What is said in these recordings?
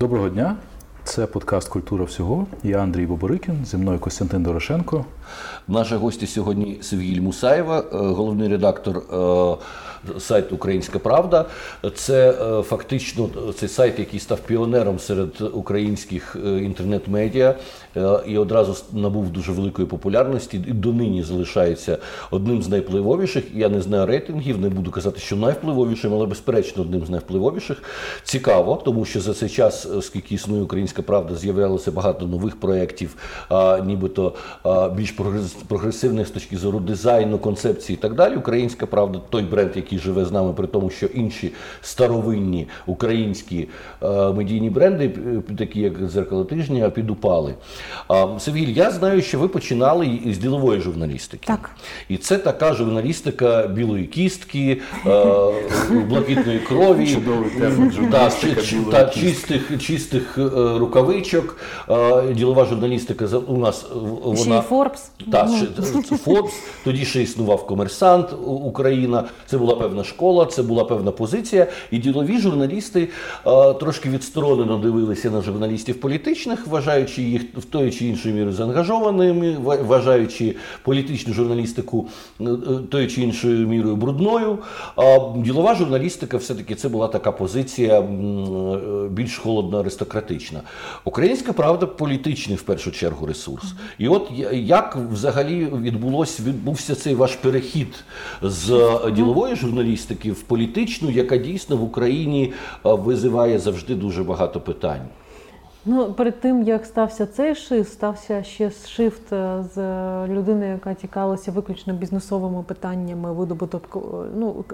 Доброго дня. Це подкаст Культура всього. Я Андрій Боборикін, зі мною Костянтин Дорошенко. Наші гості сьогодні Севгіль Мусаєва, е, головний редактор е, сайту Українська Правда. Це е, фактично цей сайт, який став піонером серед українських інтернет-медіа і одразу набув дуже великої популярності. І донині залишається одним з найвпливовіших. Я не знаю рейтингів, не буду казати, що найвпливовішим, але безперечно одним з найвпливовіших. Цікаво, тому що за цей час, скільки існує Українська Правда, з'являлося багато нових проєктів, нібито більш прогресивних з точки зору дизайну, концепції і так далі. Українська правда, той бренд, який живе з нами, при тому, що інші старовинні українські е, медійні бренди, е, такі як зеркало тижня, підупали. Севгіль, я знаю, що ви починали з ділової журналістики. Так. І це така журналістика білої кістки, е, блакитної крові, та чистих чистих рукавичок. Ділова журналістика у нас вона. Форбс. Так, Форбс, тоді ще існував комерсант Україна. Це була певна школа, це була певна позиція. І ділові журналісти трошки відсторонено дивилися на журналістів політичних, вважаючи їх в тої чи іншої мірі заангажованими, вважаючи політичну журналістику е, е, тою чи іншою мірою брудною. А ділова журналістика, все-таки це була така позиція е, більш холодно аристократична. Українська правда політичний в першу чергу ресурс. І от як взагалі відбулося, відбувся цей ваш перехід з ділової журналістики в політичну, яка дійсно в Україні визиває завжди дуже багато питань. Ну, перед тим як стався цей шифт, стався ще шифт е, з людини, яка цікавилася виключно бізнесовими питаннями видобуток, ну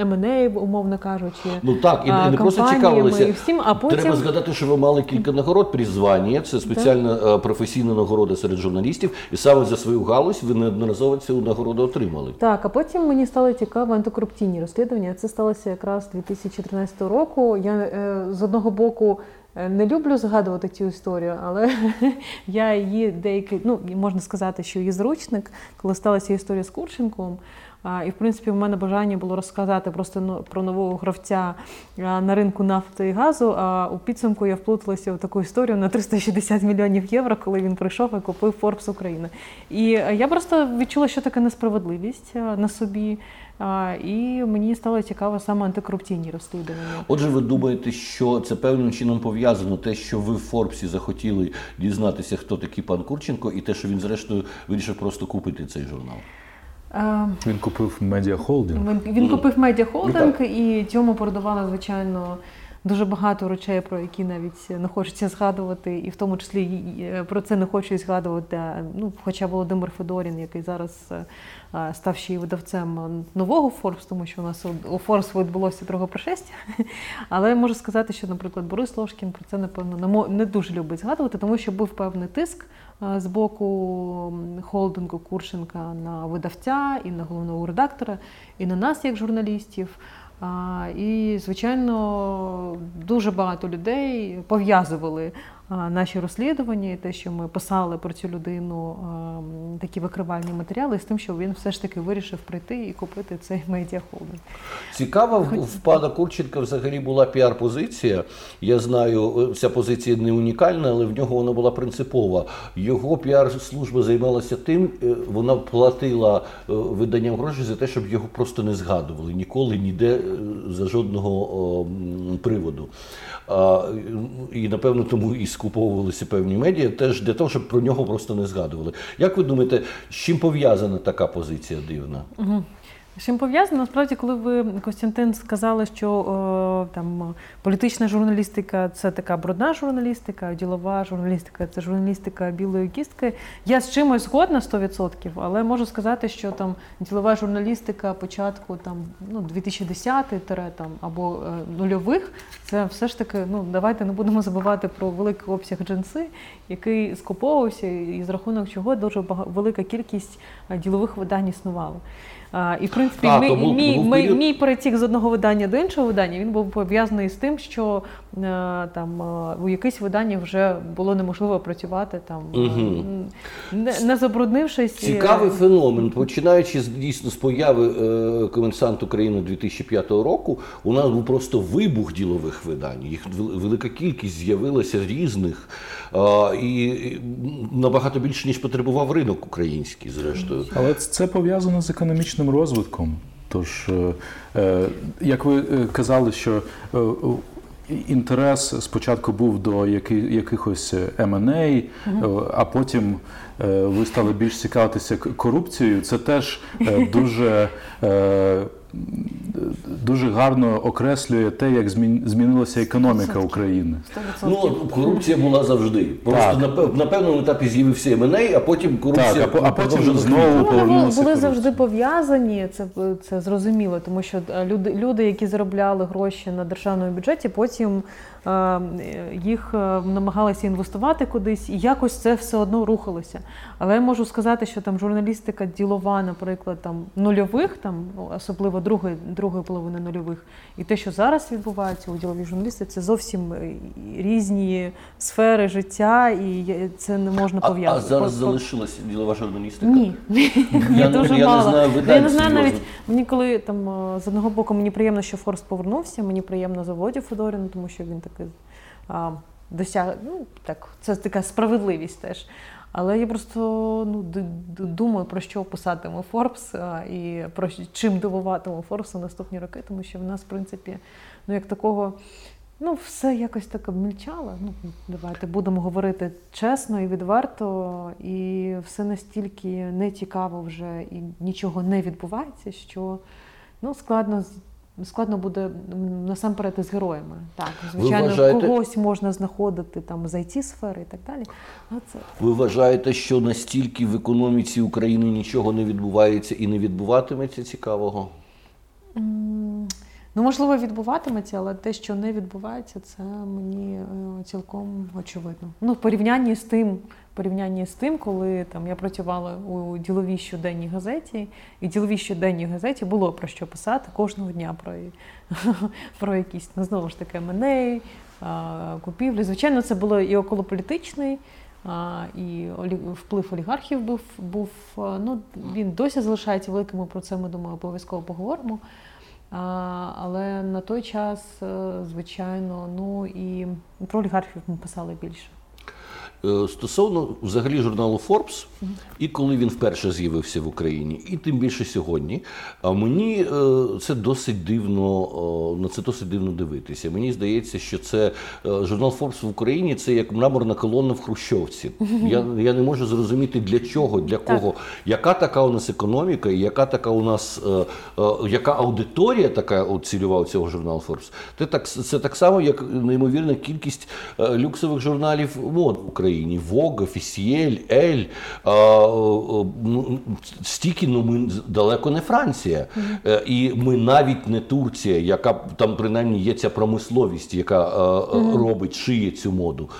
M&A, умовно кажучи. Ну так, і не просто цікавилися. І всім, а потім... Треба згадати, що ви мали кілька нагород призвання. Це спеціальна так. професійна нагорода серед журналістів, і саме за свою галузь ви неодноразово цю нагороду отримали. Так, а потім мені стало цікаво антикорупційні розслідування. Це сталося якраз 2013 року. Я е, з одного боку. Е, не люблю згадувати цю історію, але я її деякий, ну можна сказати, що її зручник, коли сталася історія з Курченком. І, в принципі, в мене бажання було розказати просто ну, про нового гравця на ринку нафти і газу. А у підсумку я вплуталася в таку історію на 360 мільйонів євро, коли він прийшов і купив Форбс Україна. І я просто відчула, що таке несправедливість на собі. І мені стало цікаво саме антикорупційні розслідування. Отже, ви думаєте, що це певним чином пов'язано те, що ви в Форбсі захотіли дізнатися, хто такий пан Курченко, і те, що він зрештою вирішив просто купити цей журнал. Він купив медіахолдинг. Він, він купив медіахолдинг, ну, і цьому передувало, звичайно. Дуже багато речей, про які навіть не хочеться згадувати, і в тому числі про це не хочу згадувати. Ну, Хоча Володимир Федорін, який зараз е, став ще й видавцем нового Форбс, тому що у нас у Форбс відбулося друге пришестя. Але можу сказати, що, наприклад, Борис Ложкін про це, напевно, не дуже любить згадувати, тому що був певний тиск е, з боку холдингу Куршенка на видавця і на головного редактора, і на нас, як журналістів. І, звичайно, дуже багато людей пов'язували наші розслідування, і те, що ми писали про цю людину такі викривальні матеріали, з тим, що він все ж таки вирішив прийти і купити цей медіахолдинг. Цікава Хоч... в пана Курченка взагалі була піар-позиція. Я знаю, ця позиція не унікальна, але в нього вона була принципова. Його піар-служба займалася тим, е, вона платила е, виданням грошей за те, щоб його просто не згадували ніколи, ніде е, за жодного приводу. І напевно тому і скуповувалися певні медіа, теж для того, щоб про нього просто не згадували. Як ви думаєте, з чим пов'язана така позиція дивна? Угу. Чим пов'язано? Насправді, коли ви, Костянтин, сказали, що о, там політична журналістика це така брудна журналістика, ділова журналістика це журналістика білої кістки. Я з чимось згодна 100%, але можу сказати, що там ділова журналістика початку там ну 2010 там або е, нульових, це все ж таки. Ну давайте не будемо забувати про великий обсяг джинси, який скуповувався, і з рахунок чого дуже велика кількість е, ділових видань існувала. А, І в принципі, А, мій, то був- мій, був мій, мій перетік з одного видання до іншого видання він був пов'язаний з тим, що е, там е, у якихось виданнях вже було неможливо працювати там, Мгм. не, не забруднившись. Цікавий феномен. Починаючи з дійсно з появи е, комерсант України 2005 року, у нас був просто вибух ділових видань. Їх велика кількість з'явилася різних е, і, і набагато більше ніж потребував ринок український, зрештою. Але це- це пов'язано з економічним розвитком. Тож, е, е, як ви е, казали, що інтерес спочатку був до якихось M&A, е, а потім ви стали більш цікавитися корупцією. Це теж дуже. Дуже гарно окреслює те, як змін- змінилася економіка України. 100%. Ну, корупція була завжди. Просто Так. на, пев- певному етапі з'явився МНА, а потім корупція. Так, а а потім знову Ну, вони були, корупція. завжди пов'язані, це, це зрозуміло, тому що е, люди, люди, які заробляли гроші на державному бюджеті, потім їх е, намагалися інвестувати кудись, і якось це все одно рухалося. Але я можу сказати, що там журналістика ділова, наприклад, там нульових, там особливо другої, другої половини нульових, і те, що зараз відбувається у діловій журналістиці, це зовсім е, різні сфери життя, і це не можна пов'язати. а зараз По- по- залишилася ділова журналістика? ні, Я, дуже мало. я не знаю навіть мені коли там е, з одного боку мені приємно, що Форбс повернувся, мені приємно за Володю Федоріну, тому що він такий а, досяг. Ну так, це така справедливість теж. Але я просто ну, думаю, про що писатиме Форбс і про чим дивуватиме Форбс у наступні роки, тому що в нас, в принципі, ну як такого. Ну, все якось так обмільчало. Ну, давайте будемо говорити чесно і відверто, і все настільки не цікаво вже і нічого не відбувається, що ну, складно складно буде насамперед із героями. Так, звичайно, вважаєте- когось можна знаходити там з it сфери і так далі. А це Ви вважаєте, що настільки в економіці України нічого не відбувається і не відбуватиметься цікавого? Ну, можливо, відбуватиметься, але те, що не відбувається, це мені е, цілком очевидно. Ну, в порівнянні з тим, в порівнянні з тим, коли там я працювала у діловій щоденній газеті, і діловій щоденній газеті було про що писати кожного дня про, про якісь, ну, знову ж таки, меней, купівлі. Звичайно, це було і околополітичний. А, і вплив олігархів був, був ну, він досі залишається великим, про це ми думаю, обов'язково поговоримо. А, але на той час, е, звичайно, ну і про олігархів ми писали більше. Е, Стосовно взагалі журналу Forbes, і коли він вперше з'явився в Україні, і тим більше сьогодні, а мені е, це досить дивно е, на це досить дивно дивитися. Мені здається, що це журнал Forbes в Україні це як мраморна колона в Хрущовці. Я, я не можу зрозуміти для чого, для кого, яка така у нас економіка, і яка така у нас яка аудиторія така цільова у цього журналу Forbes. Це так, це так само, як неймовірна кількість люксових журналів мод в Україні. Vogue, Officiel, Elle. Е, ну, стільки, ну ми далеко не Франція. Е, І ми навіть не Турція, яка там принаймні є ця промисловість, яка е, робить, шиє цю моду.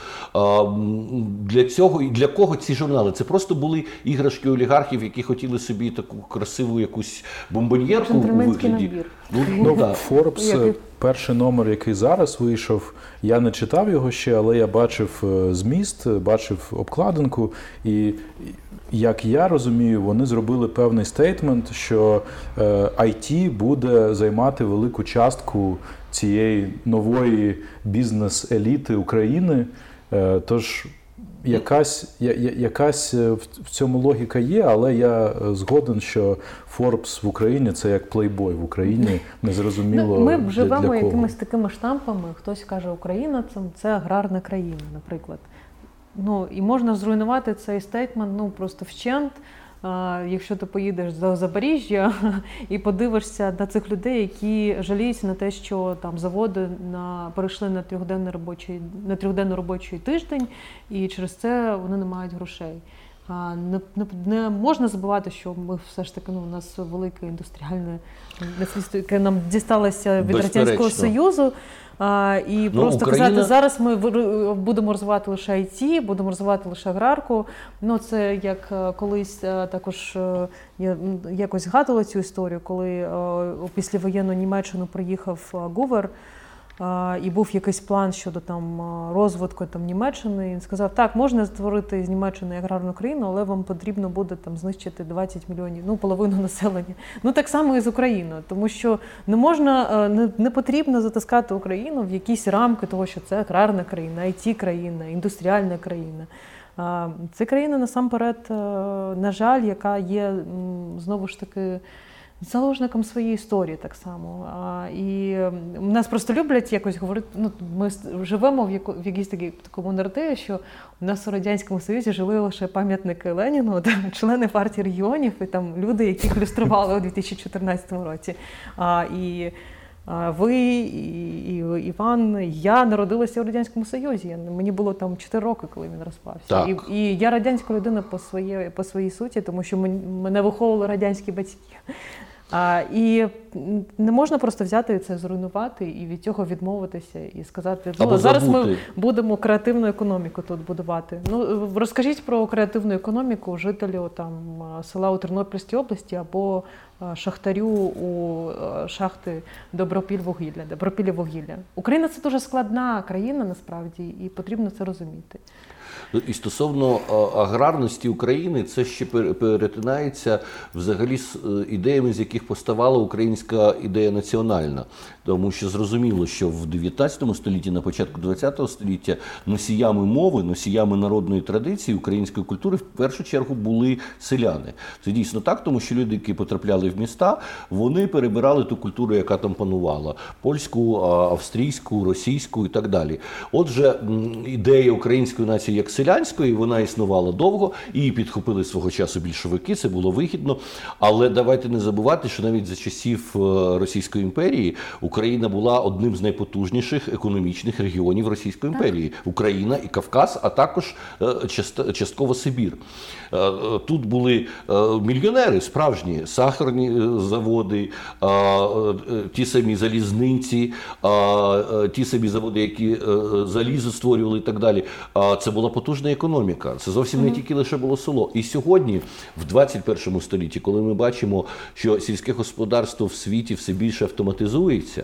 Для цього і для кого ці журнали? Це просто були іграшки олігархів, які хотіли собі таку красиву якусь бомбоньєрку у вигляді. набір. Ну, Ну, так. Forbes, Як е, перший номер, який зараз вийшов, я не читав його ще, але я бачив е, зміст, е, бачив обкладинку, і як я розумію, вони зробили певний стейтмент, що е, IT буде займати велику частку цієї нової бізнес-еліти України. Е, Тож якась, я- я- якась е, в цьому логіка є, але я е, згоден, що Форбс в Україні це як плейбой в Україні. Незрозуміло. Ну, ми для- живемо для кого. якимись такими штампами. Хтось каже, Україна це, це аграрна країна, наприклад. Ну і можна зруйнувати цей стейтмент ну просто вщент. Якщо ти поїдеш до Запоріжжя і подивишся на цих людей, які жаліються на те, що там заводи на перейшли на трьохденний робочий на трьохденний робочий тиждень, і через це вони не мають грошей. Не, не не, можна забувати, що ми все ж таки ну, у нас велике індустріальне наслідство, яке нам дісталося від радянського союзу. А, І ну, просто Україна... казати, зараз ми будемо розвивати лише IT, будемо розвивати лише аграрку. Ну це як е, колись е, також е, я якось згадувала цю історію, коли після воєнну Німеччину приїхав Гувер. І був якийсь план щодо там розвитку там Німеччини. Він сказав, так, можна створити з Німеччини аграрну країну, але вам потрібно буде там знищити 20 мільйонів, ну половину населення. Ну так само і з Україною, тому що не можна, не, не потрібно затискати Україну в якісь рамки того, що це аграрна країна, it країна, індустріальна країна. Це країна насамперед, е, на жаль, яка є знову ж таки заложником своєї історії так само. А, І нас просто люблять якось говорити. Ну, Ми живемо в яку, в якійсь такій такому наративі, що у нас у Радянському Союзі жили лише пам'ятники Леніну, там, члени партії регіонів і там люди, яких люстрували у 2014 році. А, І ви, і, і Іван, і я народилася у Радянському Союзі. Мені було там 4 роки, коли він розпався. І і я радянська людина по своє, по своїй суті, тому що мене виховували радянські батьки. А, І не можна просто взяти це зруйнувати і від цього відмовитися і сказати, ну зараз ми будемо креативну економіку тут будувати. Ну розкажіть про креативну економіку жителю там села у Тернопільській області або шахтарю у шахти Добропіль-Вугілля, Добропілля-Вугілля. Україна це дуже складна країна насправді, і потрібно це розуміти. Ну, і стосовно аграрності України, це ще перетинається взагалі з е, ідеями, з яких поставала українська ідея національна. Тому що зрозуміло, що в 19 столітті, на початку 20 століття, носіями мови, носіями народної традиції української культури в першу чергу були селяни. Це дійсно так, тому що люди, які потрапляли в міста, вони перебирали ту культуру, яка там панувала: польську, австрійську, російську і так далі. Отже, ідея української нації як селянської, вона існувала довго, її підхопили свого часу більшовики. Це було вигідно. Але давайте не забувати, що навіть за часів е, Російської імперії Україна була одним з найпотужніших економічних регіонів Російської імперії Україна і Кавказ, а також е, частково Сибір. Е, тут були мільйонери, справжні сахарні заводи, ті самі залізниці, ті самі заводи, які залізо створювали і так далі. Це була потужна економіка. Це зовсім не тільки лише було село. І сьогодні, в 21 столітті, коли ми бачимо, що сільське господарство в світі все більше автоматизується.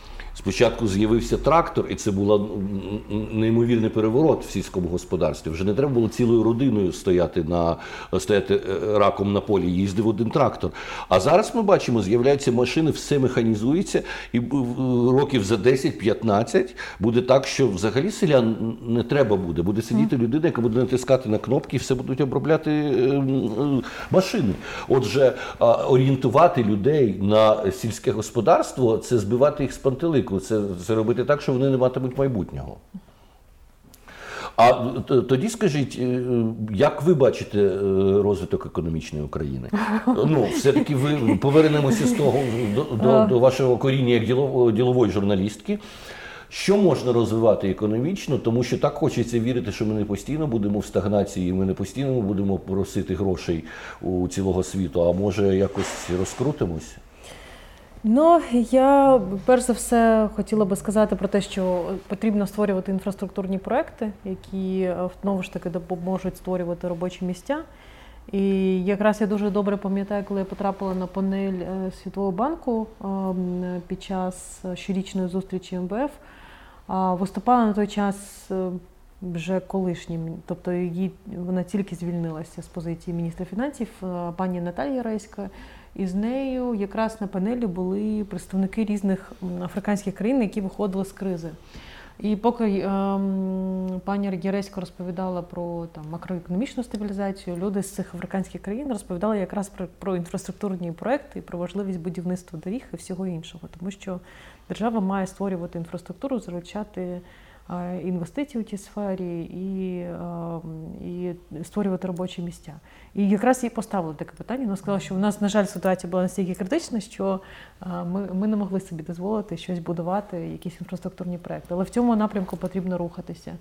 Спочатку з'явився трактор, і це був неймовірний переворот в сільському господарстві. Вже не треба було цілою родиною стояти на стояти е, раком на полі. Їздив один трактор. А зараз ми бачимо, з'являються машини, все механізується, і років за 10-15 буде так, що взагалі селян не треба буде. Буде сидіти людина, яка буде натискати на кнопки, і все будуть обробляти е, е, машини. Отже, орієнтувати людей на сільське господарство це збивати їх з пантелику політику, це, це робити так, що вони не матимуть майбутнього. А тоді скажіть, е, як ви бачите е, розвиток економічної України? Ну, все-таки ви повернемося з того до, до, до вашого коріння як ділової журналістки. Що можна розвивати економічно, тому що так хочеться вірити, що ми не постійно будемо в стагнації, ми не постійно будемо просити грошей у цілого світу, а може якось розкрутимось? Ну я перш за все хотіла би сказати про те, що потрібно створювати інфраструктурні проекти, які е, знову ж таки допоможуть створювати робочі місця. І якраз я дуже добре пам'ятаю, коли я потрапила на панель е, Світового банку ем, під час щорічної зустрічі МВФ, виступала на той час е, вже колишнім, тобто її вона тільки звільнилася з позиції міністра фінансів, пані Наталія Рейська. І з нею якраз на панелі були представники різних африканських країн, які виходили з кризи. І поки ем, пані Єресько розповідала про там макроекономічну стабілізацію, люди з цих африканських країн розповідали якраз про, про інфраструктурні проекти і про важливість будівництва доріг і всього іншого, тому що держава має створювати інфраструктуру, залучати інвестиції у тій сфері і і створювати робочі місця. І якраз їй поставили таке питання. Вона сказала, що у нас, на жаль, ситуація була настільки критична, що ми ми не могли собі дозволити щось будувати, якісь інфраструктурні проекти. Але в цьому напрямку потрібно рухатися.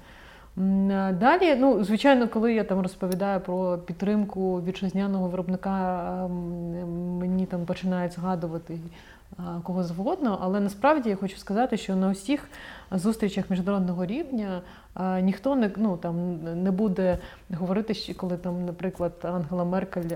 Далі, ну звичайно, коли я там розповідаю про підтримку вітчизняного виробника, мені там починають згадувати кого завгодно, але насправді я хочу сказати, що на усіх зустрічах міжнародного рівня ніхто не ну там не буде говорити, що коли там, наприклад, Ангела Меркель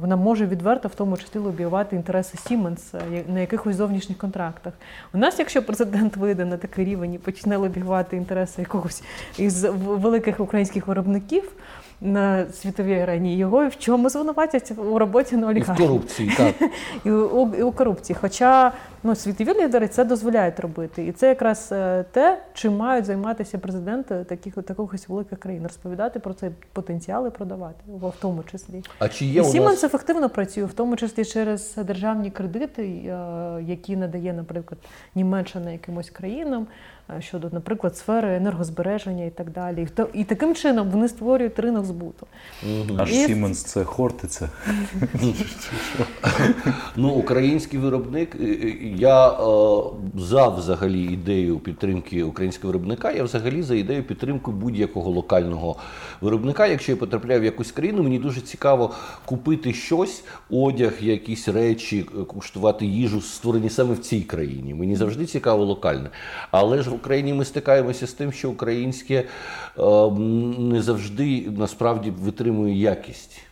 вона може відверто в тому числі лобіювати інтереси Сіменс на якихось зовнішніх контрактах. У нас, якщо президент вийде на такий рівень і почне лобіювати інтереси якогось із великих українських виробників на світовій арені, його в чому звинуватять у роботі на І в корупції, так. і у, і у корупції. Хоча ну, світові лідери це дозволяють робити. І це якраз е, те, чим мають займатися президенти таких такогось великих країн, розповідати про цей потенціал і продавати, в в тому числі. А чи є Сіменс нас ефективно працює, в тому числі через державні кредити, е, які надає, наприклад, Німеччина якимось країнам е, щодо, наприклад, сфери енергозбереження і так далі. І то- І таким чином вони створюють ринок збуту. Аж І- Сіменс це Хортиця. Ну, український виробник, я е, за взагалі ідею підтримки українського виробника, я взагалі за ідею підтримки будь-якого локального виробника. Якщо я потрапляю в якусь країну, мені дуже цікаво купити щось, одяг, якісь речі, е, куштувати їжу, створені саме в цій країні. Мені завжди цікаво локальне. Але ж в Україні ми стикаємося з тим, що українське е, не завжди насправді витримує якість.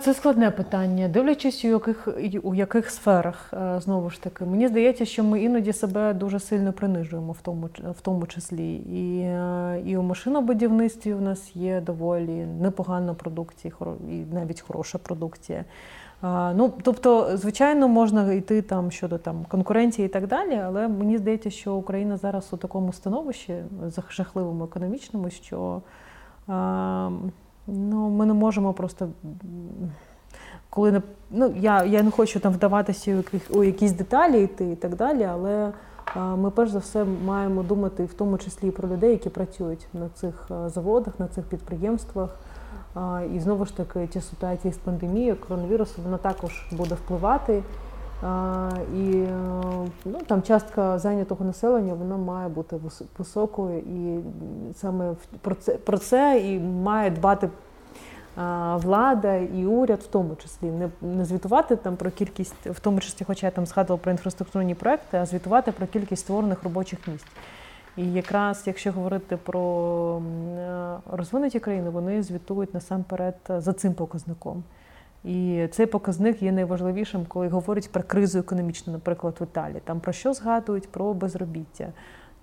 Це складне питання. Дивлячись, у яких у яких сферах е, знову ж таки, мені здається, що ми іноді себе дуже сильно принижуємо в тому в тому числі. І, е, і у машинобудівництві у нас є доволі непогана продукція, і навіть хороша продукція. Ну, тобто, звичайно, можна йти там щодо там конкуренції і так далі, але мені здається, що Україна зараз у такому становищі жахливому економічному, що а, ну, ми не можемо просто. Коли не ну я, я не хочу там вдаватися у, яких, у якісь деталі йти і так далі, але а, ми перш за все маємо думати в тому числі і про людей, які працюють на цих заводах, на цих підприємствах. І знову ж таки, ті ситуації з пандемією, коронавірусу, вона також буде впливати. І е, ну, там частка зайнятого населення вона має бути високою, і саме про це, про це і має дбати влада і уряд в тому числі. Не, не звітувати там про кількість, в тому числі, хоча я там згадувала про інфраструктурні проекти, а звітувати про кількість створених робочих місць. І якраз якщо говорити про е, розвинуті країни, вони звітують насамперед за цим показником. І цей показник є найважливішим, коли говорять про кризу економічну, наприклад, в Італії. Там про що згадують? Про безробіття.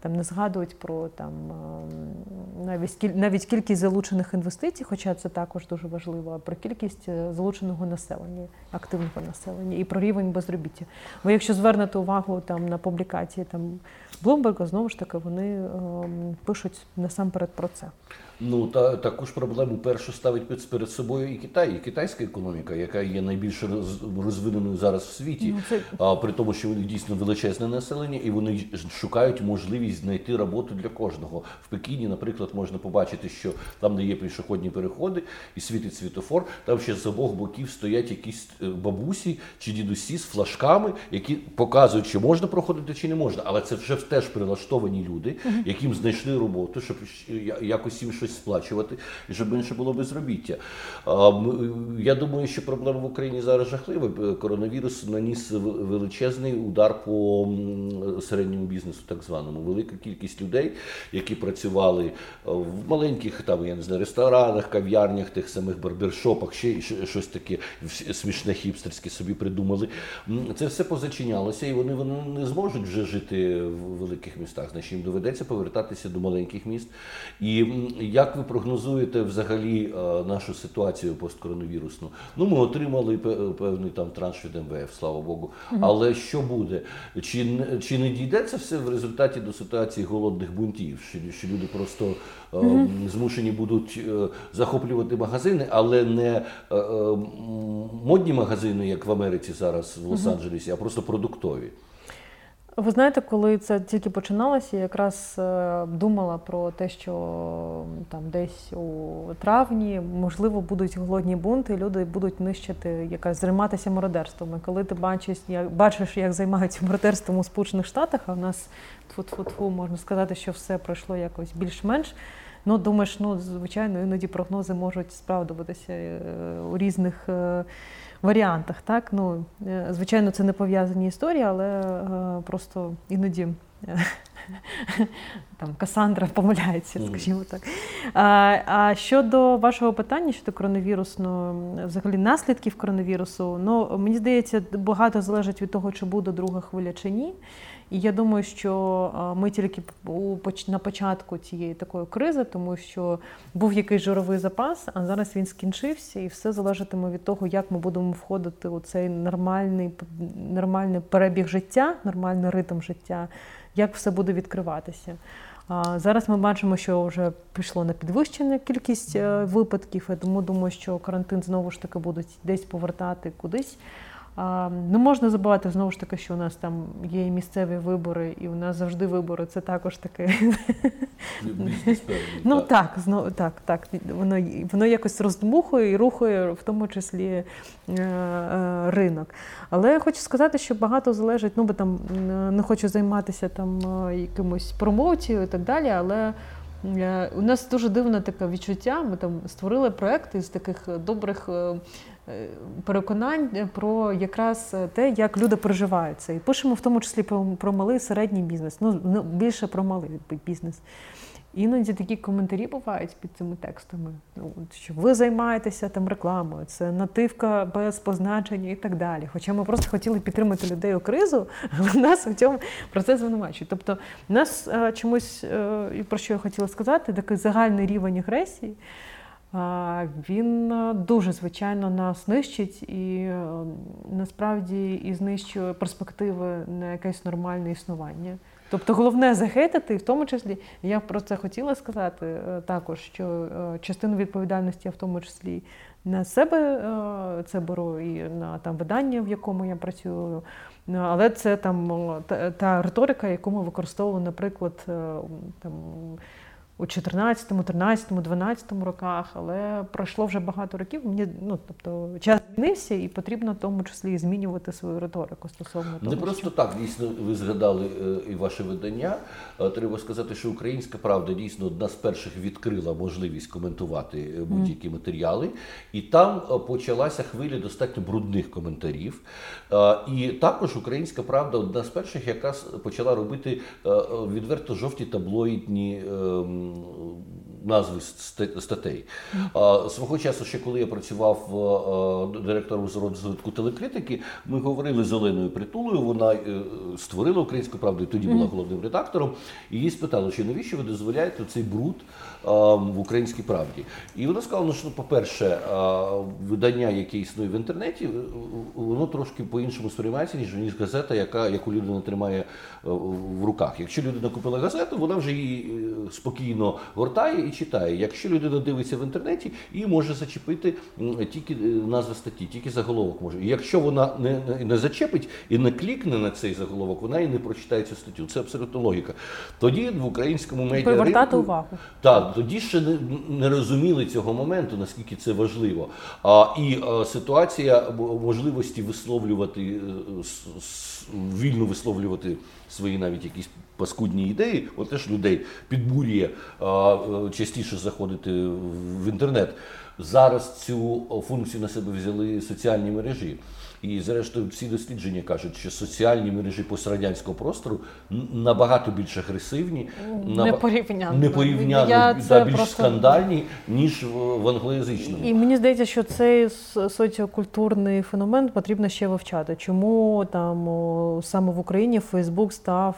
Там не згадують про там ем, навіть навіть кількість залучених інвестицій, хоча це також дуже важливо, а про кількість е, залученого населення, активного населення і про рівень безробіття. Бо якщо звернете увагу там на публікації там Блумберга, знову ж таки вони ем, пишуть насамперед про це. Ну та таку ж проблему першу ставить перед собою і Китай, і китайська економіка, яка є найбільш роз- розвиненою зараз в світі. Ну, це- А при тому, що них дійсно величезне населення, і вони шукають можливість знайти роботу для кожного. В Пекіні, наприклад, можна побачити, що там, де є пішохідні переходи і світить світофор, там ще з обох боків стоять якісь е, бабусі чи дідусі з флажками, які показують, чи можна проходити, чи не можна. Але це вже теж прилаштовані люди, яким знайшли роботу, щоб якось їм щось сплачувати, і щоб менше було безробіття. Я думаю, що проблема в Україні зараз жахлива. Коронавірус наніс величезний удар по середньому бізнесу, так званому. Велика кількість людей, які працювали е, в маленьких там, я не знаю, ресторанах, кав'ярнях, тих самих барбершопах, ще щось таке смішне хіпстерське собі придумали. Це все позачинялося, і вони, вони не зможуть вже жити в великих містах. Значить, їм доведеться повертатися до маленьких міст. І м, як ви прогнозуєте взагалі е, нашу ситуацію посткоронавірусну? Ну, ми отримали пе- певний там транш від МВФ, слава Богу. Але що буде? Чи чи не дійде це все в результаті до ситуації голодних бунтів? Що, що люди просто е, змушені будуть е, захоплювати магазини, але не е, е, модні магазини, як в Америці зараз в Лос-Анджелесі, а просто продуктові. Ви знаєте, коли це тільки починалося, я якраз е, думала про те, що там десь у травні можливо будуть голодні бунти, люди будуть нищити, якась займатися мародерством. І Коли ти бачиш, як бачиш, як займаються мародерством у Сполучених Штатах, а в нас тфу-тфу-тфу, можна сказати, що все пройшло якось більш-менш. Ну, думаєш, ну звичайно, іноді прогнози можуть справдуватися е, у різних е, варіантах. Так? Ну, е, Звичайно, це не пов'язані історії, але просто іноді там Касандра помиляється, скажімо так. А а щодо вашого питання щодо коронавірусу, взагалі наслідків коронавірусу, ну мені здається, багато залежить від того, чи буде друга хвиля чи ні. І я думаю, що ми тільки на початку цієї такої кризи, тому що був якийсь жировий запас, а зараз він скінчився, і все залежатиме від того, як ми будемо входити у цей нормальний нормальний перебіг життя, нормальний ритм життя, як все буде відкриватися. Зараз ми бачимо, що вже пішло на підвищення кількість е, випадків, тому думаю, що карантин знову ж таки будуть десь повертати кудись. Не можна забувати знову ж таки, що у нас там є і місцеві вибори, і у нас завжди вибори. Це також таке. Ну так, знову так, так. Воно воно якось роздмухує і рухає, в тому числі е, е, ринок. Але я хочу сказати, що багато залежить, ну бо там не хочу займатися там е, якимось промоцією і так далі, але. У нас дуже дивне таке відчуття. Ми там створили проект із таких добрих Е, переконань про якраз те, як люди проживаються. І пишемо в тому числі про, про малий середній бізнес, ну, ну більше про малий бізнес. Іноді такі коментарі бувають під цими текстами, ну, що ви займаєтеся там рекламою, це нативка без позначення і так далі. Хоча ми просто хотіли підтримати людей у кризу, але нас у цьому про це звинувачують. Тобто, нас а, чомусь, а, про що я хотіла сказати, такий загальний рівень агресії він е, дуже звичайно нас нищить і е, насправді і знищує перспективи на якесь нормальне існування. Тобто головне захейтити, в тому числі я про це хотіла сказати е, також, що частину відповідальності я в тому числі на себе це беру і на там видання, в якому я працюю. Але це там та, та риторика, яку ми використовували, наприклад, там у 14, 13, 12 роках, але пройшло вже багато років. Мені ну тобто час змінився, і потрібно в тому числі змінювати свою риторику стосовно того. Не просто що... так дійсно ви згадали е, і ваше видання. Е, треба сказати, що українська правда дійсно одна з перших відкрила можливість коментувати е, будь-які mm. матеріали, і там почалася хвиля достатньо брудних коментарів. І також українська правда одна з перших, яка почала робити відверто жовті таблоїдні. Назви статей. Свого часу, ще коли я працював директором з розвитку телекритики, ми говорили з Оленою Притулою. Вона е, створила українську правду, і тоді була головним редактором. І її спитали, чи навіщо ви дозволяєте цей бруд в українській правді? І вона сказала, ну, що, по-перше, видання, яке існує в інтернеті, воно трошки по-іншому сприймається, ніж ніж газета, яка яку людина тримає в руках. Якщо людина купила газету, вона вже її е, спокійно гортає і читає. Якщо людина дивиться в інтернеті, її може зачепити тільки е, назва статті, тільки заголовок може. І якщо вона не, не, не зачепить і не клікне на цей заголовок, вона і не прочитає цю статтю. Це абсолютно логіка. Тоді в українському медіа Привертати увагу. Так, тоді ще не, не розуміли цього моменту, наскільки це важливо. А, І а, ситуація можливості висловлювати е, вільно висловлювати свої навіть якісь паскудні ідеї, от теж людей підбурює а, частіше заходити в інтернет. Зараз цю функцію на себе взяли соціальні мережі. І, зрештою, всі дослідження кажуть, що соціальні мережі пострадянського простору набагато більш агресивні, не порівняно не да, більш просто... скандальні, ніж в англоязичному. І мені здається, що цей соціокультурний феномен потрібно ще вивчати. Чому там саме в Україні Фейсбук став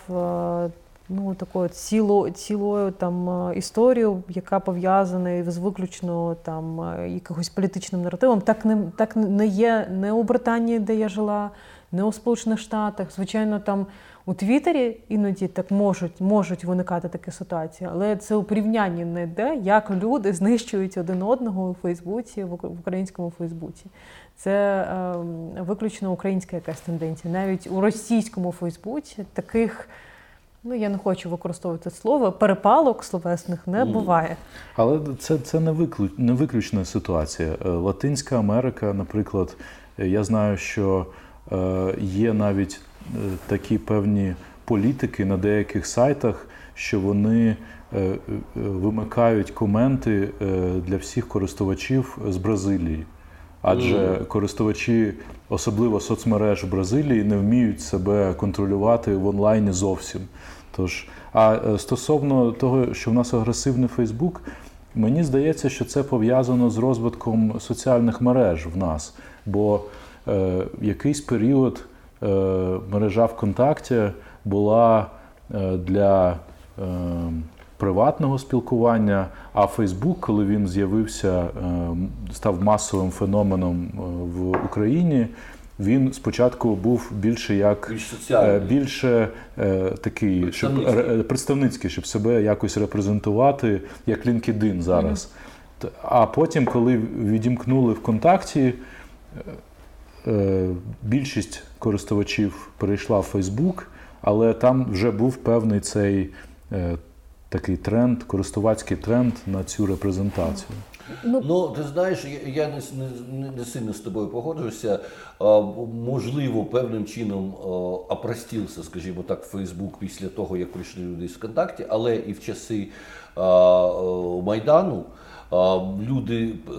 ну, такою ціло, цілою там е, історією, яка пов'язана з виключно там е, якогось політичним наративом. Так не так не є не у Британії, де я жила, не у Сполучених Штатах. Звичайно, там У Твіттері іноді так можуть можуть виникати такі ситуації, але це у порівнянні не йде, як люди знищують один одного у Фейсбуці, в українському Фейсбуці. Це е, виключно українська якась тенденція. Навіть у російському Фейсбуці таких. Ну, я не хочу використовувати слово, перепалок словесних не буває. Але це це не виклю, не виключна ситуація. Е, Латинська Америка, наприклад, е, я знаю, що е, є навіть такі певні політики на деяких сайтах, що вони вимикають коменти для всіх користувачів з Бразилії. Адже mm. користувачі, особливо соцмереж в Бразилії, не вміють себе контролювати в онлайні зовсім. Тож, а е, стосовно того, що в нас агресивний Фейсбук, мені здається, що це пов'язано з розвитком соціальних мереж в нас. Бо е, якийсь період е, мережа ВКонтакті була е, для е, приватного спілкування, а Фейсбук, коли він з'явився, е, став масовим феноменом е, в Україні він спочатку був більше як Більш. Е, більше е, такий, представницький. щоб представницький, щоб себе якось репрезентувати, як LinkedIn зараз. Mm-hmm. А потім, коли відімкнули ВКонтакті, більшість користувачів перейшла в Фейсбук, але там вже був певний цей такий тренд, користувацький тренд на цю репрезентацію. Ну, ну ти знаєш, я, не, не не, сильно з тобою погоджуюся. А, можливо, певним чином опростився, скажімо так, Фейсбук після того, як прийшли люди з ВКонтакті, але і в часи а, Майдану. Люди е,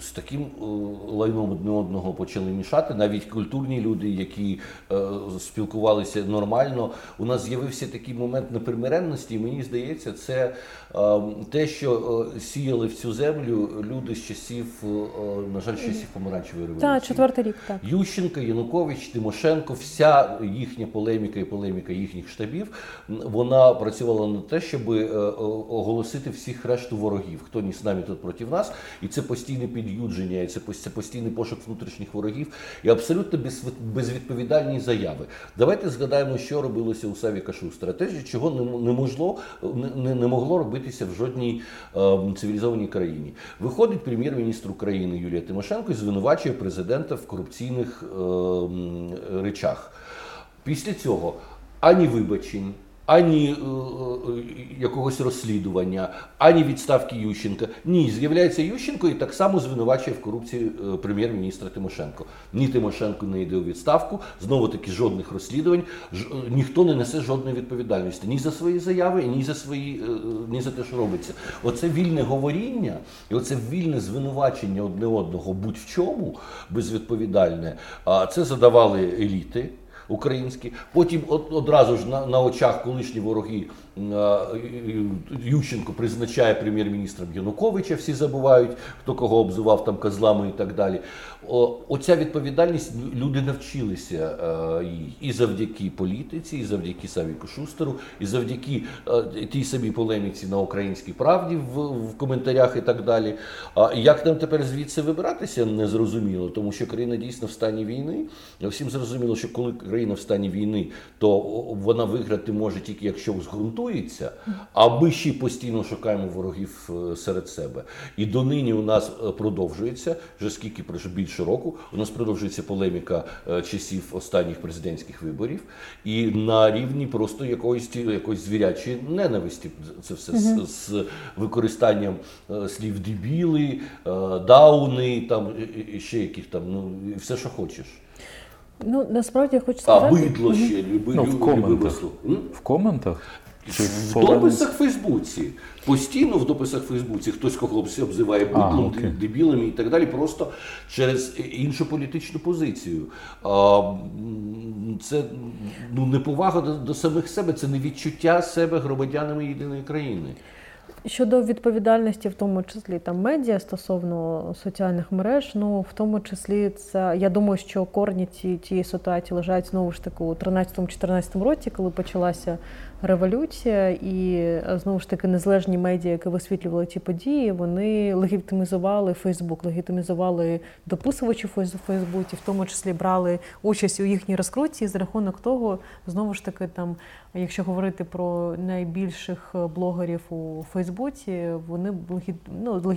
з таким е, лайном одне одного почали мішати. Навіть культурні люди, які е, спілкувалися нормально. У нас з'явився такий момент непримиренності. і Мені здається, це те, що сіяли в цю землю люди з часів, на жаль, з часів помаранчевої революції. Так, четвертий рік так. Ющенка, Янукович, Тимошенко, вся їхня полеміка і полеміка їхніх штабів, вона працювала на те, щоб оголосити всіх решту ворогів, хто ні з нами тут проти нас, і це постійне під'юдження, і це постійний пошук внутрішніх ворогів і абсолютно безвідповідальні заяви. Давайте згадаємо, що робилося у Савіка Шустера. Те, чого не могло не, не могло робитися в жодній е, цивілізованій країні. Виходить прем'єр-міністр України Юлія Тимошенко і звинувачує президента в корупційних е, речах. Після цього ані вибачень ані е, е, якогось розслідування, ані відставки Ющенка. Ні, з'являється Ющенко і так само звинувачує в корупції е, прем'єр-міністра Тимошенко. Ні, Тимошенко не йде у відставку, знову таки жодних розслідувань, ж, ніхто не несе жодної відповідальності ні за свої заяви, ні за свої, ні за те, що робиться. Оце вільне говоріння, і оце вільне звинувачення одне одного будь-в чому безвідповідальне. А це задавали еліти українські. Потім одразу ж на, на очах колишні вороги Ющенко призначає прем'єр-міністром Януковича, всі забувають, хто кого обзивав там козлами і так далі. Оця відповідальність люди навчилися їй і завдяки політиці, і завдяки Савіку Шустеру, і завдяки тій самій полеміці на українській правді в, коментарях і так далі. А як нам тепер звідси вибиратися, не зрозуміло, тому що країна дійсно в стані війни. Всім зрозуміло, що коли країна в стані війни, то вона виграти може тільки якщо зґрунтується, а ми ще постійно шукаємо ворогів е, серед себе. І донині у нас е, продовжується вже скільки більше року. У нас продовжується полеміка е, часів останніх президентських виборів, і на рівні просто якоїсь якоїсь звірячої ненависті. Це все з, з використанням слів дебіли, дауни, там ще яких там, ну все, що хочеш. Ну насправді я хочу сказати. А бидло ще люби, ну, в коментах. В коментах? Чи в дописах в Фейсбуці. Постійно в дописах в Фейсбуці хтось кого обзиває бидлом, дебілами і так далі, просто через іншу політичну позицію. Це ну, неповага до, до самих себе, це не відчуття себе громадянами єдиної країни. Щодо відповідальності, в тому числі там медіа стосовно соціальних мереж, ну в тому числі це я думаю, що корні цієї ситуації лежать знову ж таки у 13-14 році, коли почалася революція, і знову ж таки незалежні медіа, які висвітлювали ці події, вони легітимізували Фейсбук, легітимізували дописувачів Фейсбуці, в тому числі брали участь у їхній розкрутці. За рахунок того, знову ж таки, там, якщо говорити про найбільших блогерів у Фейсбуці, вони ну,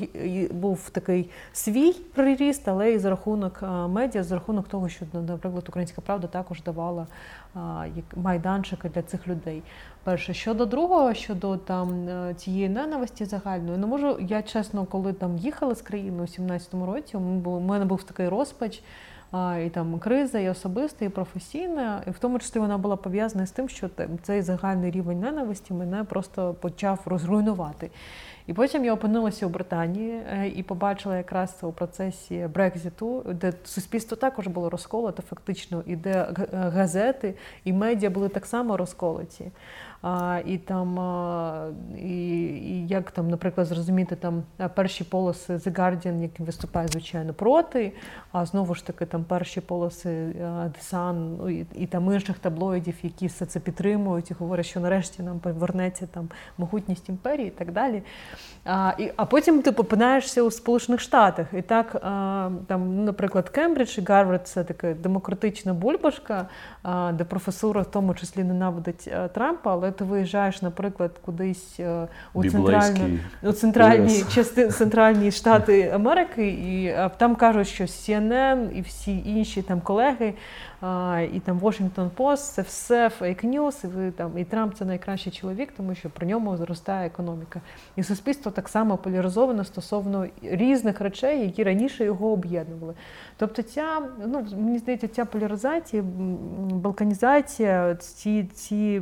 був такий свій приріст, але і за рахунок медіа, за рахунок того, що, наприклад, Українська Правда також давала майданчики для цих людей. Перше, щодо другого, щодо там е, цієї ненависті загальної, не можу я чесно, коли там їхала з країни у 17-му році, у мене був такий розпач. І там криза, і особиста, і професійна, і в тому числі вона була пов'язана з тим, що цей загальний рівень ненависті мене просто почав розруйнувати. І потім я опинилася у Британії е, і побачила якраз це у процесі Брекзиту, де суспільство також було розколото, фактично, і де газети і медіа були так само розколоті. А, І там, а, і, і як там, наприклад, зрозуміти там перші полоси The Guardian, які виступають, звичайно, проти, а знову ж таки там перші полоси The Sun, ну, і, і там інших таблоїдів, які все це підтримують і говорять, що нарешті нам повернеться там могутність імперії і так далі. А і, а потім ти опинаєшся у Сполучених Штатах. І так, а, там, наприклад, Кембридж і Гарвард це така демократична бульбашка, а, де професура в тому числі ненавидить Трампа, але ти виїжджаєш, наприклад, кудись е, у центральні, у центральні частини центральні штати Америки, і а, там кажуть, що CNN і всі інші там колеги і там Washington Post, це все фейк ньюс, і ви там і Трамп це найкращий чоловік, тому що при ньому зростає економіка. І суспільство так само поляризовано стосовно різних речей, які раніше його об'єднували. Тобто, ця ну мені здається, ця поляризація, балканізація, ці ці.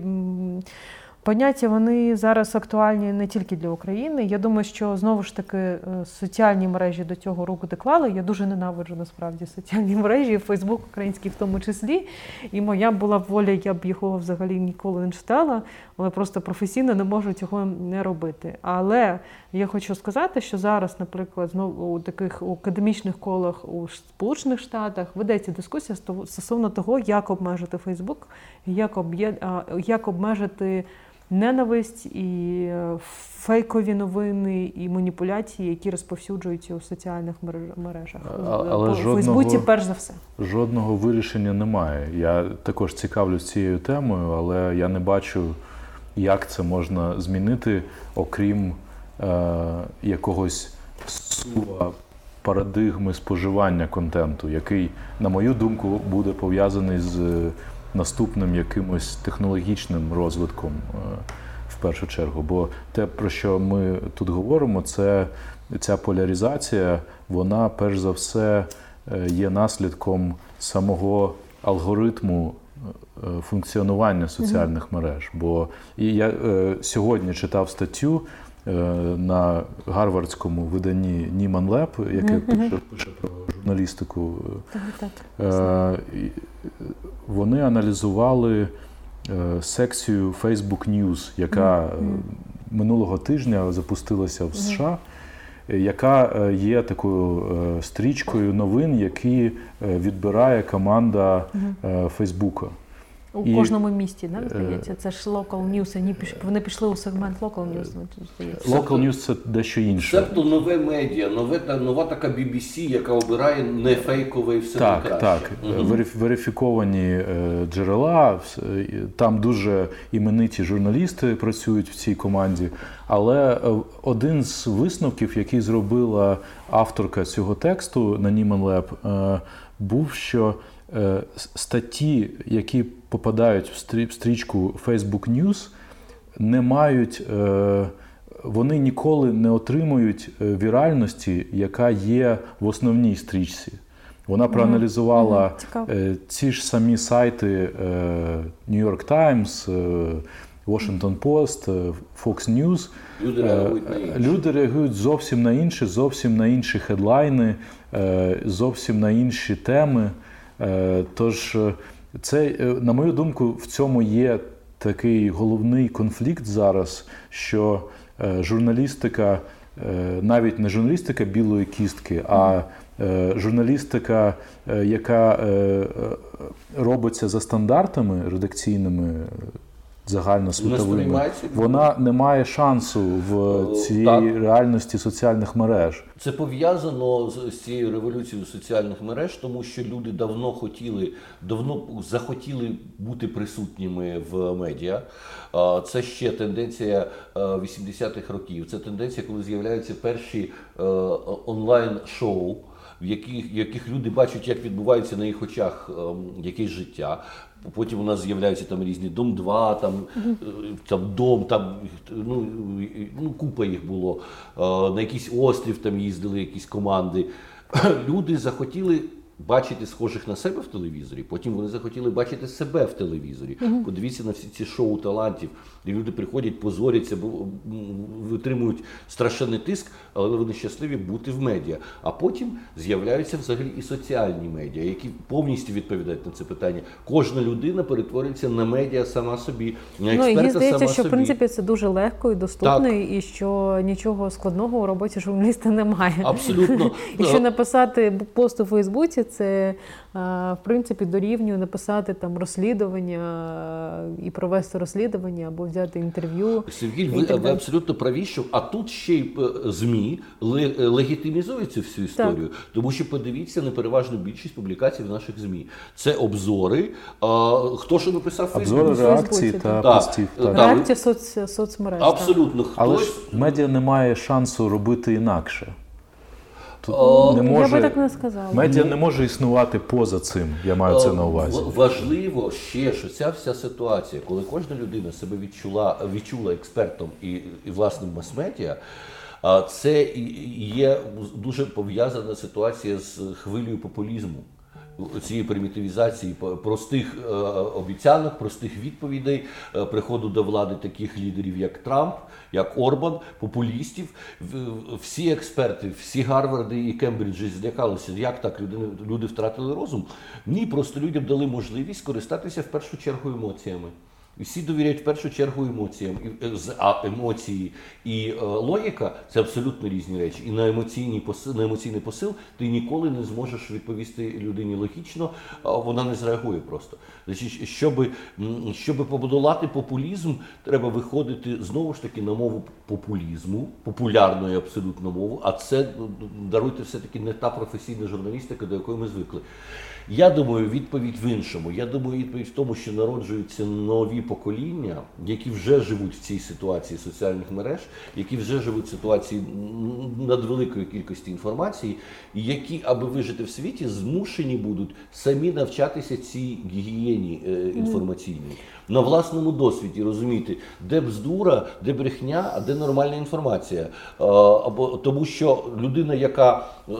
Поняття вони зараз актуальні не тільки для України. Я думаю, що знову ж таки е, соціальні мережі до цього руку доклали. Я дуже ненавиджу насправді соціальні мережі, Фейсбук український в тому числі. І моя була воля, я б його взагалі ніколи не читала, але просто професійно не можу цього не робити. Але я хочу сказати, що зараз, наприклад, знову у таких академічних колах у Сполучених Штатах ведеться дискусія стосовно того, як обмежити Фейсбук, як обмежити ненависть і е, фейкові новини і маніпуляції, які розповсюджуються у соціальних мережах. Але у жодного, Фейсбуці, перш за все. Жодного вирішення немає. Я також цікавлюсь цією темою, але я не бачу, як це можна змінити, окрім е, якогось сува парадигми споживання контенту, який, на мою думку, буде пов'язаний з наступним якимось технологічним розвитком е, в першу чергу. Бо те, про що ми тут говоримо, це ця поляризація, вона перш за все е, є наслідком самого алгоритму. Е, функціонування соціальних мереж. Бо і я е, сьогодні читав статтю е, на гарвардському виданні Німан Леп, яке пише, пише про журналістику. Так, так. Вони аналізували секцію Facebook News, яка минулого тижня запустилася в США. Яка є такою стрічкою новин, які відбирає команда Фейсбука? У і, кожному місті, да, здається, це ж local news, Вони вони пішли у сегмент local news, здається. Local news це дещо інше. Тобто нове медіа, нове, нова така BBC, яка обирає не фейкове і все так, краще. Так, угу. верифіковані е, джерела, там дуже імениті журналісти працюють в цій команді. Але е, один з висновків, який зробила авторка цього тексту на Nieman Lab, е, був, що статті, які попадають в стрічку Facebook News, не мають, е, вони ніколи не отримують е, віральності, яка є в основній стрічці. Вона проаналізувала mm-hmm. ці ж самі сайти New York Times, Washington Post, Fox News. Люди реагують на. Люди реагують зовсім на інші, зовсім на інші хедлайни, зовсім на інші теми. Тож це, е, на мою думку, в цьому є такий головний конфлікт зараз, що е, журналістика, е, навіть не журналістика білої кістки, а е, журналістика, е, яка е, е, робиться за стандартами редакційними. Е, Загальносвітовими, вона не має шансу в Е, цій так. реальності соціальних мереж. Це пов'язано з, цією революцією соціальних мереж, тому що люди давно хотіли, давно захотіли бути присутніми в медіа. Це ще тенденція е, 80-х років. Це тенденція, коли з'являються перші е, онлайн-шоу. В яких, яких люди бачать, як відбувається на їх очах ем, якесь життя. Потім у нас з'являються там різні дом 2 там, е, там дом, там ну, ну купа їх було. Е, На якийсь острів там їздили якісь команди. Люди захотіли бачити схожих на себе в телевізорі. Потім вони захотіли бачити себе в телевізорі. Подивіться на всі ці шоу талантів, де люди приходять, позоряться, бо витримують страшенний тиск, але вони щасливі бути в медіа. А потім з'являються взагалі і соціальні медіа, які повністю відповідають на це питання. Кожна людина перетворюється на медіа сама собі, на Ну, експерта їй здається, сама що в принципі це дуже легко і доступно, і що нічого складного у роботі журналіста немає. Абсолютно. І що написати пост у Фейсбуці, це е, в принципі дорівнює написати там розслідування е, і провести розслідування або взяти інтерв'ю. Сергій, ви, ви абсолютно праві, що а тут ще й е, ЗМІ ле- легітимізують цю всю історію, тому що подивіться на переважну більшість публікацій в наших ЗМІ. Це обзори. А, хто що написав в Обзори Фейсбуці? реакції та так. постів. Так. Так. Да, ви- Реакція соц, соцмереж. так. Абсолютно Але ж медіа не має шансу робити інакше. Тут О, не Я може, би так не сказала. медіа не може існувати поза цим. Я маю це на увазі. Важливо ще, що ця вся ситуація, коли кожна людина себе відчула, відчула експертом і, і власним мас-медіа, це є дуже пов'язана ситуація з хвилею популізму. Цієї примітивізації простих е, обіцянок, простих відповідей, е, приходу до влади таких лідерів, як Трамп, як Орбан, популістів. Всі експерти, всі Гарварди і Кембриджі злякалися, як так люди втратили розум. Ні, просто людям дали можливість користатися в першу чергу емоціями. Всі довіряють в першу чергу емоціям. Е, А емоції і е, логіка це абсолютно різні речі. І на емоційний посил, на емоційний посил ти ніколи не зможеш відповісти людині логічно, вона не зреагує просто. Значить, щоб, щоб побудувати популізм, треба виходити знову ж таки на мову популізму, популярної абсолютно мову. А це даруйте все-таки не та професійна журналістика, до якої ми звикли. Я думаю, відповідь в іншому. Я думаю, відповідь в тому, що народжуються нові покоління, які вже живуть в цій ситуації соціальних мереж, які вже живуть в ситуації надвеликої кількості інформації, і які, аби вижити в світі, змушені будуть самі навчатися цій гігієні е, інформаційній на власному досвіді, розуміти, де бздура, де брехня, а де нормальна інформація. Або тому, що людина, яка е,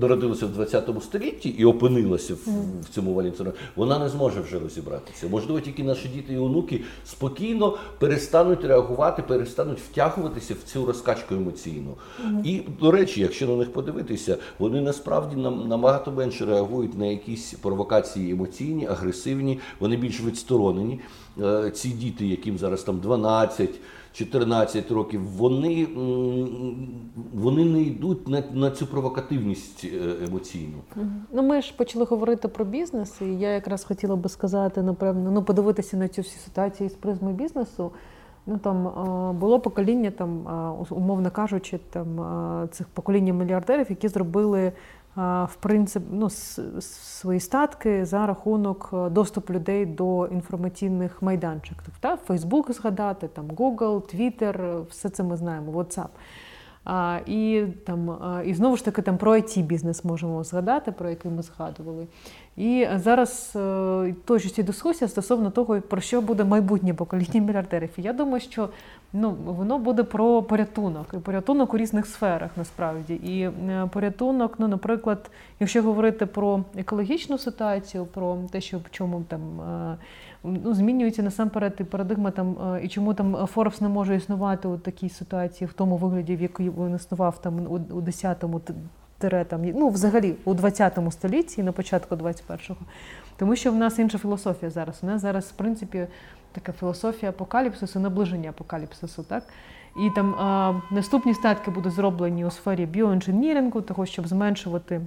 народилася в 20 столітті і опинилася в, в цьому валінцю, вона не зможе вже розібратися. Можливо, тільки наші діти і онуки спокійно перестануть реагувати, перестануть втягуватися в цю розкачку емоційну. І, до речі, якщо на них подивитися, вони насправді нам набагато менше реагують на якісь провокації емоційні, агресивні, вони більш відсторонені. Е, Ці діти, яким зараз там 12, 14 років, вони, вони не йдуть на, на цю провокативність е, емоційну. Ну, ми ж почали говорити про бізнес, і я якраз хотіла би сказати, напевно, ну подивитися на цю всю ситуацію з призми бізнесу. Ну там було покоління, там умовно кажучи, там цих покоління мільярдерів, які зробили в принцип ну, свої статки за рахунок е, доступу людей до інформаційних майданчиків. Та Фейсбук згадати, там Google, Twitter, е, все це ми знаємо, WhatsApp. А, і там і знову ж таки там про it бізнес можемо згадати, про який ми згадували. І зараз е, точиться дискусія стосовно того, про що буде майбутнє покоління мільярдерів. І я думаю, що ну воно буде про порятунок і порятунок у різних сферах насправді. І е, порятунок, ну, наприклад, якщо говорити про екологічну ситуацію, про те, що чому там. е, Ну, змінюється насамперед і парадигма там, е, і чому там Форбс не може існувати у такій ситуації в тому вигляді, в якій він існував там у, у 10-му т- тире, там, ну, взагалі у 20-му столітті і на початку 21-го. Тому що в нас інша філософія зараз. У нас зараз, в принципі, така філософія апокаліпсису, наближення апокаліпсису, так? І там а, наступні статки будуть зроблені у сфері біоінженірингу, того, щоб зменшувати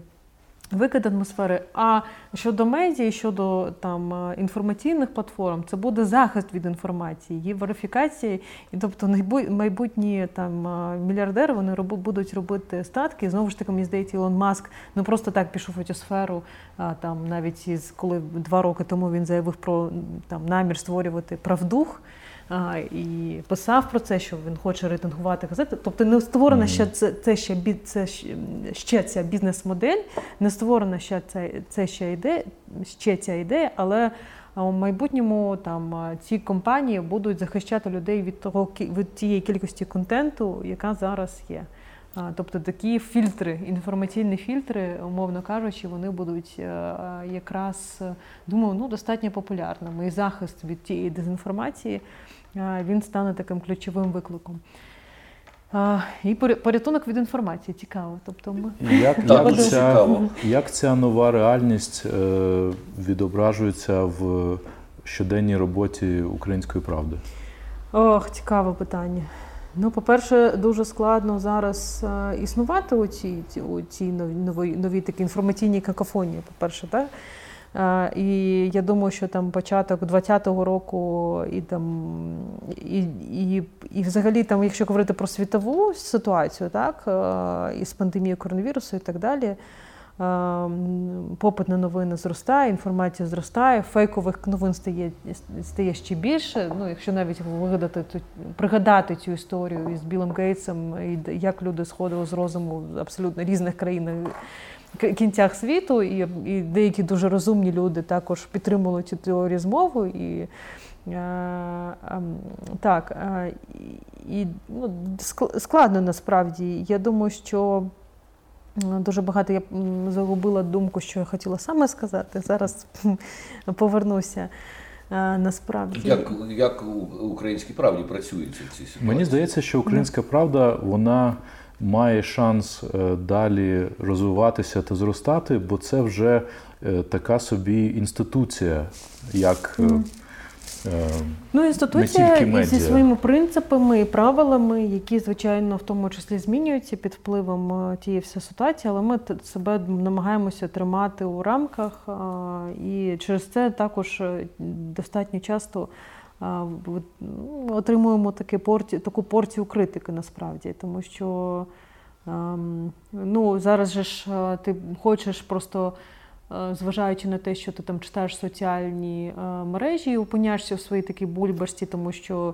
викид атмосфери. А щодо медіа, щодо там е, інформаційних платформ, це буде захист від інформації, її верифікація. І тобто майбутні там е, мільярдери вони будуть робити статки. Знову ж таки, мені здається, Ілон Маск не просто так пішов у цю сферу. А там навіть із коли два роки тому він заявив про там намір створювати правдух. А, і писав про це, що він хоче рейтингувати газети. Тобто не створена ще це, це ще це ще- ця бізнес-модель, не створена ще це, це ще ідея, ще ця ідея, але у майбутньому там ці компанії будуть захищати людей від того від тієї кількості контенту, яка зараз є. Тобто такі фільтри, інформаційні фільтри, умовно кажучи, вони будуть е, якраз, думаю, ну, достатньо популярними. І захист від тієї дезінформації він стане таким ключовим викликом. А, І порятунок від інформації цікаво. Тобто ми Як, Так, як, ця, як ця нова реальність е, відображується в щоденній роботі української правди? Ох, цікаве питання. Ну, по-перше, дуже складно зараз е, існувати у цій, у цій новій, новій, новій такій інформаційній какофонії, по-перше, так? І я думаю, що там початок 20-го року і там і, і, і взагалі, там, якщо говорити про світову ситуацію, так, е, із пандемією коронавірусу і так далі. е, Попит на новини зростає, інформація зростає, фейкових новин стає, стає ще більше. Ну, якщо навіть вигадати пригадати цю історію із Білим Гейтсом, і як люди сходили з розуму абсолютно різних країнах к- кінцях світу, і, і деякі дуже розумні люди також підтримували цю теорію змову. І, е, ем, так, е, і, ну, складно насправді. Я думаю, що дуже багато я загубила думку, що я хотіла саме сказати. Зараз повернуся. Е, Насправді. Як, як у українській правді працюється в цій ситуації? Мені здається, що українська правда вона має шанс е, далі розвиватися та зростати, бо це вже е, така собі інституція, як е, Ну, інституція зі своїми принципами і правилами, які, звичайно, в тому числі змінюються під впливом тієї всієї ситуації, але ми себе намагаємося тримати у рамках, і через це також достатньо часто отримуємо таке порці, таку порцію критики насправді, тому що ем, ну, зараз же ж е, ти хочеш просто. е, Зважаючи на те, що ти там читаєш соціальні е, мережі і опиняєшся в своїй такій бульбашці, тому що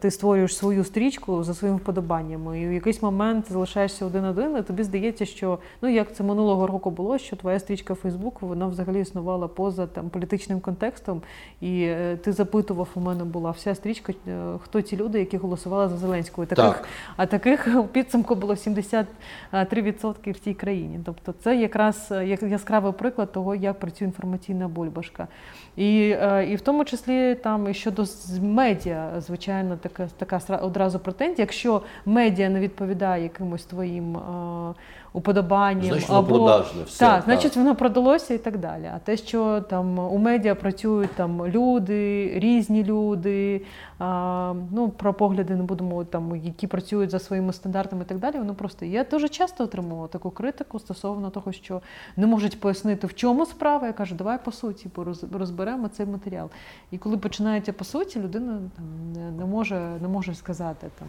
ти створюєш свою стрічку за своїми вподобаннями, і в якийсь момент залишаєшся один-один, і тобі здається, що ну як це минулого року було, що твоя стрічка в Фейсбук вона взагалі існувала поза там політичним контекстом, і е, ти запитував, у мене була вся стрічка, е, хто ті люди, які голосували за Зеленського. І Таких Так. а таких у підсумку було 73% в цій країні. Тобто це якраз е, яскравий приклад того, як працює інформаційна бульбашка. І, і в тому числі там і щодо медіа, звичайно, така, така одразу претензія. Якщо медіа не відповідає якимось твоїм е, уподобанням, Значить, воно або продажне, все, так, так. значить, воно продалося і так далі. А те, що там у медіа працюють там люди, різні люди, а, ну про погляди не будемо там, які працюють за своїми стандартами і так далі. Воно просто я дуже часто отримувала таку критику стосовно того, що не можуть пояснити, в чому справа. Я кажу, давай по суті розберемо цей матеріал. І коли починається по суті, людина там не, не може не може сказати там.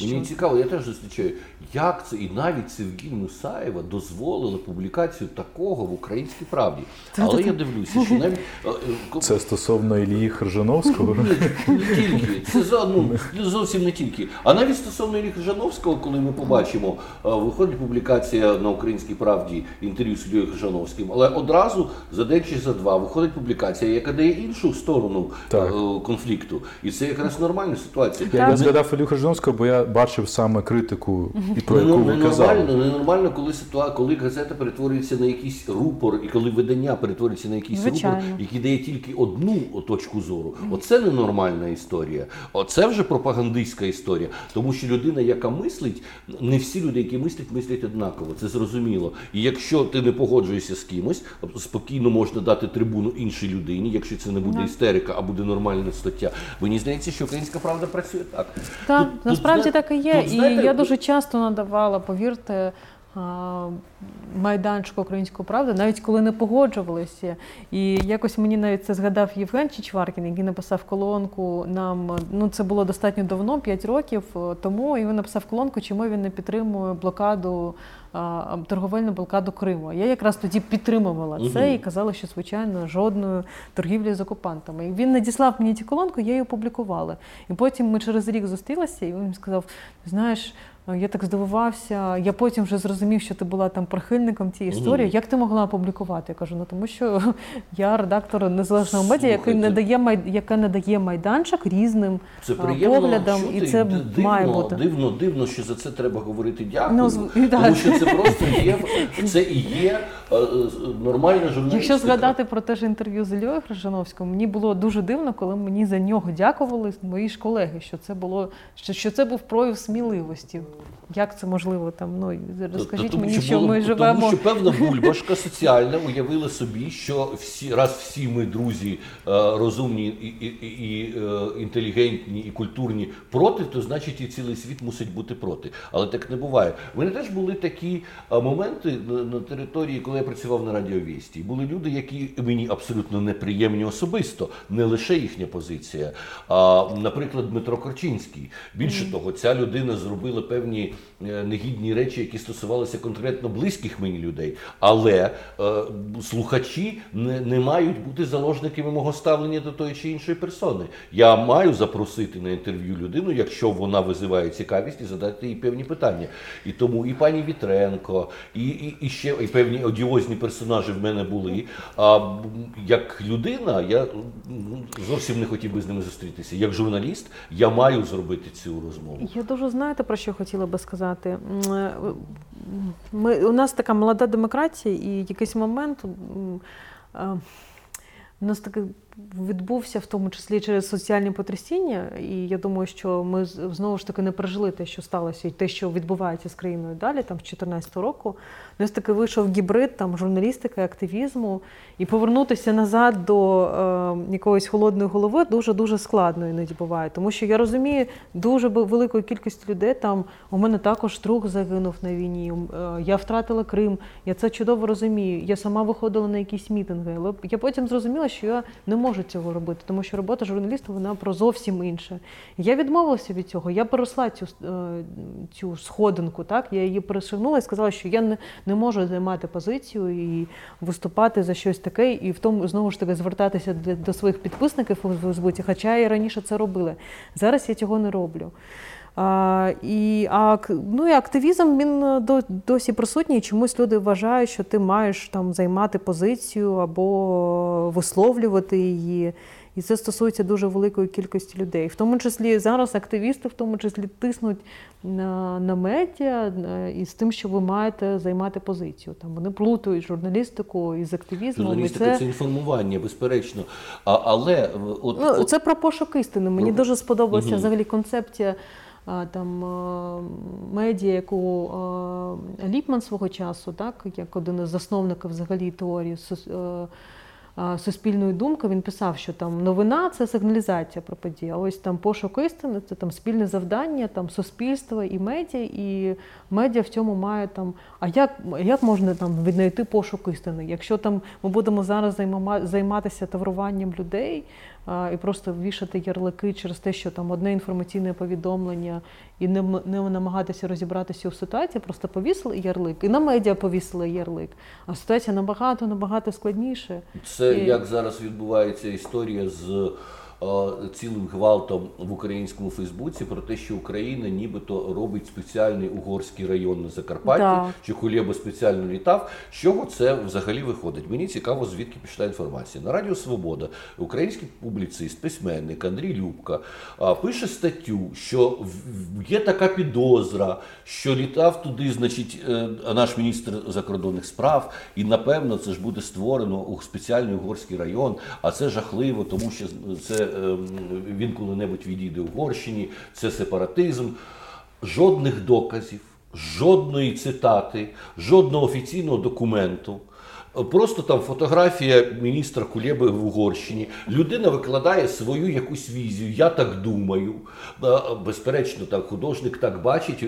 Мені цікаво, я теж зустрічаю, як це і навіть Севгіль Мусаєва дозволила публікацію такого в українській правді. Але я дивлюся, що навіть е, е, це стосовно Ілії Хржановського. Ні, не тільки. Це за- ну, зовсім не тільки. А навіть стосовно Іллі Жановського, коли ми побачимо, е, виходить публікація на українській правді інтерв'ю з Іллею Жановським, але одразу за день чи за два виходить публікація, яка дає іншу сторону Так. конфлікту. І це якраз нормальна ситуація. Я, я згадав Ілію Хржановського, бо я я бачив саме критику, і про яку ви казали. Ненормально, ненормально, коли ситуація, коли газета перетворюється на якийсь рупор, і коли видання перетворюється на якийсь Звичайно. рупор, який дає тільки одну точку зору. Оце ненормальна історія. Оце вже пропагандистська історія. Тому що людина, яка мислить, не всі люди, які мислять, мислять однаково. Це зрозуміло. І якщо ти не погоджуєшся з кимось, спокійно можна дати трибуну іншій людині, якщо це не буде істерика, а буде нормальне стаття. Мені здається, що українська правда працює так. Так, Тут- тут, насправді так і є. і я дуже часто надавала, повірте, майданчику української правди, навіть коли не погоджувалися. І якось мені навіть це згадав Євген Чичваркін, який написав колонку нам. Ну це було достатньо давно, 5 років е, тому. І він написав колонку, чому він не підтримує блокаду. Торговельну блокаду Криму. Я якраз тоді підтримувала це і казала, що звичайно жодної торгівлі з окупантами. І він надіслав мені цю колонку, я її опублікувала. І потім ми через рік зустрілися, і він сказав: знаєш, я так здивувався. Я потім вже зрозумів, що ти була там прихильником цієї історії. Мгм. Як ти могла опублікувати? Я кажу, ну тому що я редактор незалежного медіа, який Слухайте. надає май... яка надає майданчик різним Це приємно поглядам, чути. і це дивно, має бути. Дивно, дивно, що за це треба говорити дякую. Ну, з- тому що це просто є, це і є е, е, нормальна журналістика. Якщо згадати про те ж інтерв'ю з Ільою Хрижановським, мені було дуже дивно, коли мені за нього дякували мої ж колеги, що це було що, що це був прояв сміливості. Як це можливо там? Ну розкажіть Тому мені, що було- ми живемо. Тому що певна бульбашка соціальна уявила собі, що всі раз всі ми друзі е, розумні і, і, і, е, інтелігентні і культурні проти, то значить і цілий світ мусить бути проти. Але так не буває. У мене теж були такі е, моменти на, території, коли я працював на радіовісті. Були люди, які мені абсолютно неприємні особисто, не лише їхня позиція. А, наприклад, Дмитро Корчинський. Більше того, ця людина зробила певні негідні речі, які стосувалися конкретно близьких мені людей. Але е, слухачі не, не мають бути заложниками мого ставлення до тої чи іншої персони. Я маю запросити на інтерв'ю людину, якщо вона визиває цікавість, і задати їй певні питання. І тому і пані Вітренко, і, і, і ще і певні одіозні персонажі в мене були. А як людина, я зовсім не хотів би з ними зустрітися. Як журналіст, я маю зробити цю розмову. Я дуже знаєте, про що хотіла би сказати. М, е, Ми, у нас така молода демократія, і якийсь момент е, у нас таки відбувся, в тому числі через соціальні потрясіння. І я думаю, що ми знову ж таки не пережили те, що сталося, і те, що відбувається з країною далі, там з 2014 року. У нас таки вийшов гібрид там журналістики, активізму, і повернутися назад до е, якоїсь холодної голови дуже дуже складно іноді буває. Тому що я розумію дуже великою кількістю людей. Там у мене також друг загинув на війні. е, я втратила Крим. Я це чудово розумію. Я сама виходила на якісь мітинги. Але я потім зрозуміла, що я не можу цього робити, тому що робота журналіста вона про зовсім інше. Я відмовилася від цього. Я переросла цю, е, цю сходинку. Так я її перешагнула і сказала, що я не, не можу займати позицію і виступати за щось таке, і в тому знову ж таки звертатися до, своїх підписників у Фейсбуці, хоча і раніше це робила. Зараз я цього не роблю. А, і, а, ну, і активізм він е, досі присутній. Чомусь люди вважають, що ти маєш там займати позицію або висловлювати її. І це стосується дуже великої кількості людей. В тому числі зараз активісти, в тому числі тиснуть на, на медіа із тим, що ви маєте займати позицію. Там вони плутають журналістику із активізмом. І Журналістика це, це інформування, безперечно. А, але е, от, Ну, от це про пошук істини. Мені Про- дуже сподобалася Мгм. взагалі концепція там е, медіа, яку е, Ліпман свого часу, так як один із засновників взагалі теорії суспільної думки, він писав, що там новина це сигналізація про події. А ось там пошук істини це там спільне завдання, там суспільства і медіа, і медіа в цьому має там. А як, як можна там віднайти пошук істини? Якщо там ми будемо зараз займатися тавруванням людей і просто вішати ярлики через те, що там одне інформаційне повідомлення, і не, не намагатися розібратися у ситуації, просто повісили ярлик, і на медіа повісили ярлик. А ситуація набагато набагато складніше. Це І- як зараз відбувається історія з цілим гвалтом в українському Фейсбуці про те, що Україна нібито робить спеціальний угорський район на Закарпатті, Да. що Кулєба спеціально літав. З чого це взагалі виходить? Мені цікаво, звідки пішла інформація. На Радіо Свобода український публіцист, письменник Андрій Любка пише статтю, що є така підозра, що літав туди, значить, е, наш міністр закордонних справ, і напевно це ж буде створено у спеціальний угорський район. А це жахливо, тому що це ем, він коли-небудь відійде Угорщині, це сепаратизм. Жодних доказів, жодної цитати, жодного офіційного документу. Просто там фотографія міністра Кулєби в Угорщині. Людина викладає свою якусь візію. Я так думаю. Безперечно, так художник так бачить,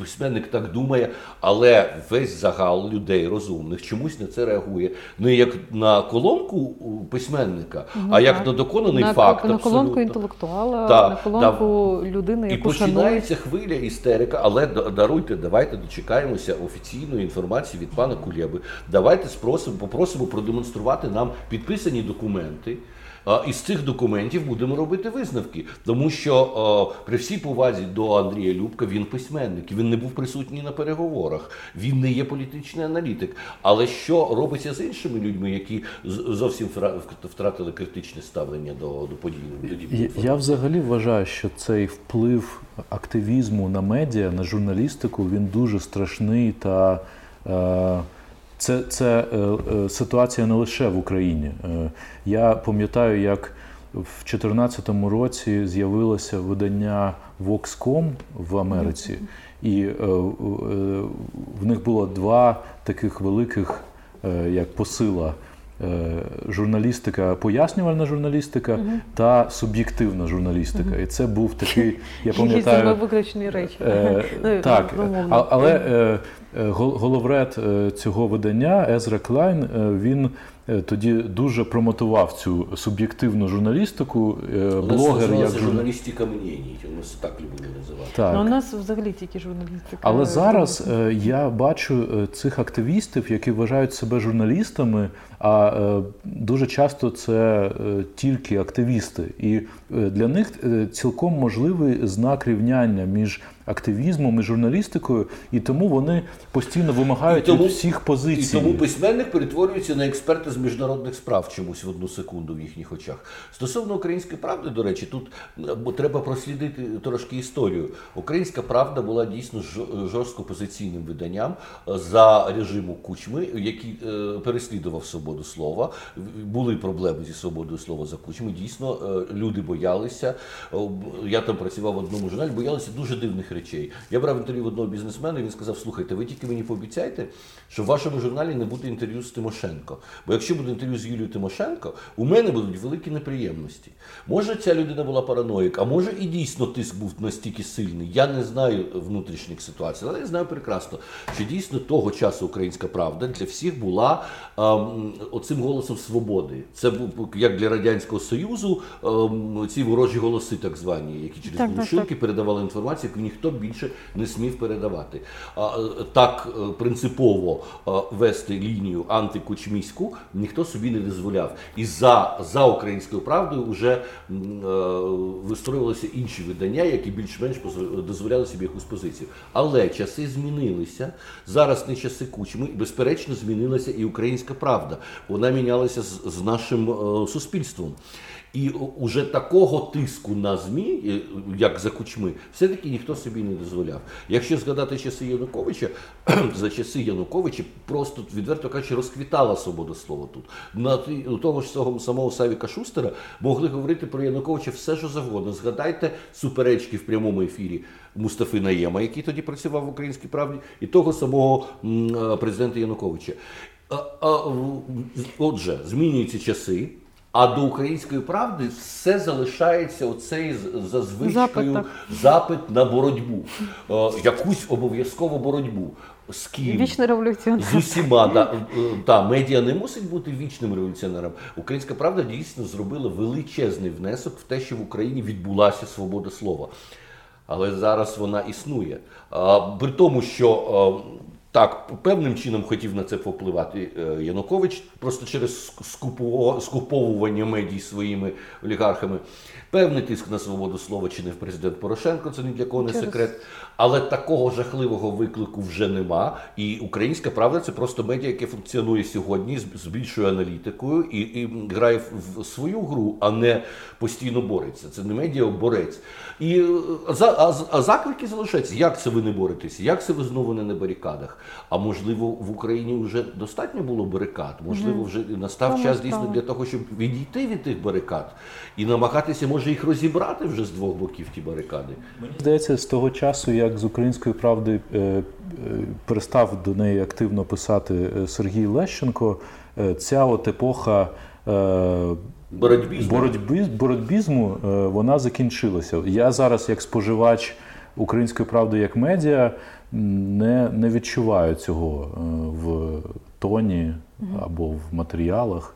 письменник так думає, але весь загал людей розумних чомусь на це реагує. Не як на колонку письменника, а як так. на доконаний на, факт. на колонку абсолютно. інтелектуала, Так, на колонку людини, І яку шанують. починається хвиля істерика, але да- даруйте, давайте дочекаємося офіційної інформації від пана Кулєби. Давайте спросимо, попросимо продемонструвати нам підписані документи. Із цих документів будемо робити висновки, тому що при всій повазі до Андрія Любка він письменник, він не був присутній на переговорах, він не є політичний аналітик. Але що робиться з іншими людьми, які зовсім втратили критичне ставлення до, до подій? Я, я взагалі вважаю, що цей вплив активізму на медіа, на журналістику, він дуже страшний та. Е, це, це е, е, ситуація не лише в Україні. Е, я пам'ятаю, як в 2014 році з'явилося видання Vox.com в Америці, і е, е, в них було два таких великих е, як посила. Е, Журналістика, пояснювальна журналістика та суб'єктивна журналістика. І це був такий, я пам'ятаю, виключні речі. Е, Ну, так, але е, головред цього видання Езра Клайн він тоді дуже промотував цю суб'єктивну журналістику. е, У нас Блогер як журналістика мнєній, у нас так любили називати. Так. Ну, у нас взагалі тільки журналістика. Але зараз е, я бачу е, цих активістів, які вважають себе журналістами, а е, дуже часто це е, тільки активісти. І е, для них е, цілком можливий знак рівняння між активізмом і журналістикою, і тому вони постійно вимагають тому- від всіх позицій. І тому письменник перетворюється на експерта з міжнародних справ чомусь в одну секунду в їхніх очах. Стосовно української правди, до речі, тут е, треба прослідити трошки історію. Українська правда була дійсно жо- жорстко позиційним виданням е, за режиму Кучми, який е, переслідував свободу слова. Були проблеми зі свободою слова за Кучми. Дійсно, е, люди боялися. Е, б- Я там працював в одному журналі, боялися дуже дивних речей. Я брав інтерв'ю в одного бізнесмена, і він сказав: слухайте, ви тільки мені пообіцяйте, що в вашому журналі не буде інтерв'ю з Тимошенко. Бо якщо буде інтерв'ю з Юлією Тимошенко, у мене будуть великі неприємності. Може, ця людина була параноїк, а може і дійсно тиск був настільки сильний. Я не знаю внутрішніх ситуацій, але я знаю прекрасно, що дійсно того часу українська правда для всіх була ем, оцим голосом свободи. Це був як для радянського союзу, ем, ці ворожі голоси, так звані, які через Так, так, глушилки передавали інформацію, яку ніхто більше не смів передавати. А, е, Так е, принципово е, вести лінію антикучміську ніхто собі не дозволяв. І за, за українською правдою вже е, вистроювалися інші видання, які більш-менш дозволяли собі якусь позицію. Але часи змінилися. Зараз не часи кучми, безперечно змінилася і українська правда. Вона мінялася з, з нашим е, суспільством. І уже такого тиску на ЗМІ, е, як за кучми, все-таки ніхто собі не дозволяв. Якщо згадати часи Януковича, за часи Януковича просто відверто кажучи, розквітала свобода слова тут. На у того ж самого, самого Савіка Шустера могли говорити про Януковича все, що завгодно. Згадайте суперечки в прямому ефірі Мустафи Наєма, який тоді працював в українській правді, і того самого е, президента Януковича. А, а, отже, змінюються часи. А до української правди все залишається оцей за звичкою Запит, запит, на боротьбу, е, якусь обов'язкову боротьбу. З ким? Вічний революціонер. З усіма да, е, та медіа не мусить бути вічним революціонером. Українська правда дійсно зробила величезний внесок в те, що в Україні відбулася свобода слова. Але зараз вона існує. А, При тому, що Так, певним чином хотів на це повпливати е, Янукович, просто через скупо- скуповування медій своїми олігархами. Певний тиск на свободу слова чинив президент Порошенко, це ні для кого не Через- секрет. Але такого жахливого виклику вже нема. І українська правда це просто медіа, яке функціонує сьогодні з більшою аналітикою і, і грає в свою гру, а не постійно бореться. Це не медіа, борець. І е, за, а, а заклики залишаються. Як це ви не боретеся? Як це ви знову не на барикадах? А можливо, в Україні вже достатньо було барикад? Можливо, вже настав Тому час дійсно для того, щоб відійти від тих барикад і намагатися, може, їх розібрати вже з двох боків ті барикади. Мені здається, з того часу, як з української правди е, е, перестав до неї активно писати е, Сергій Лещенко, е, ця от епоха. е, Боротьбі боротьбізму е, вона закінчилася. Я зараз, як споживач української правди як медіа, не, не відчуваю цього е, в тоні або в матеріалах.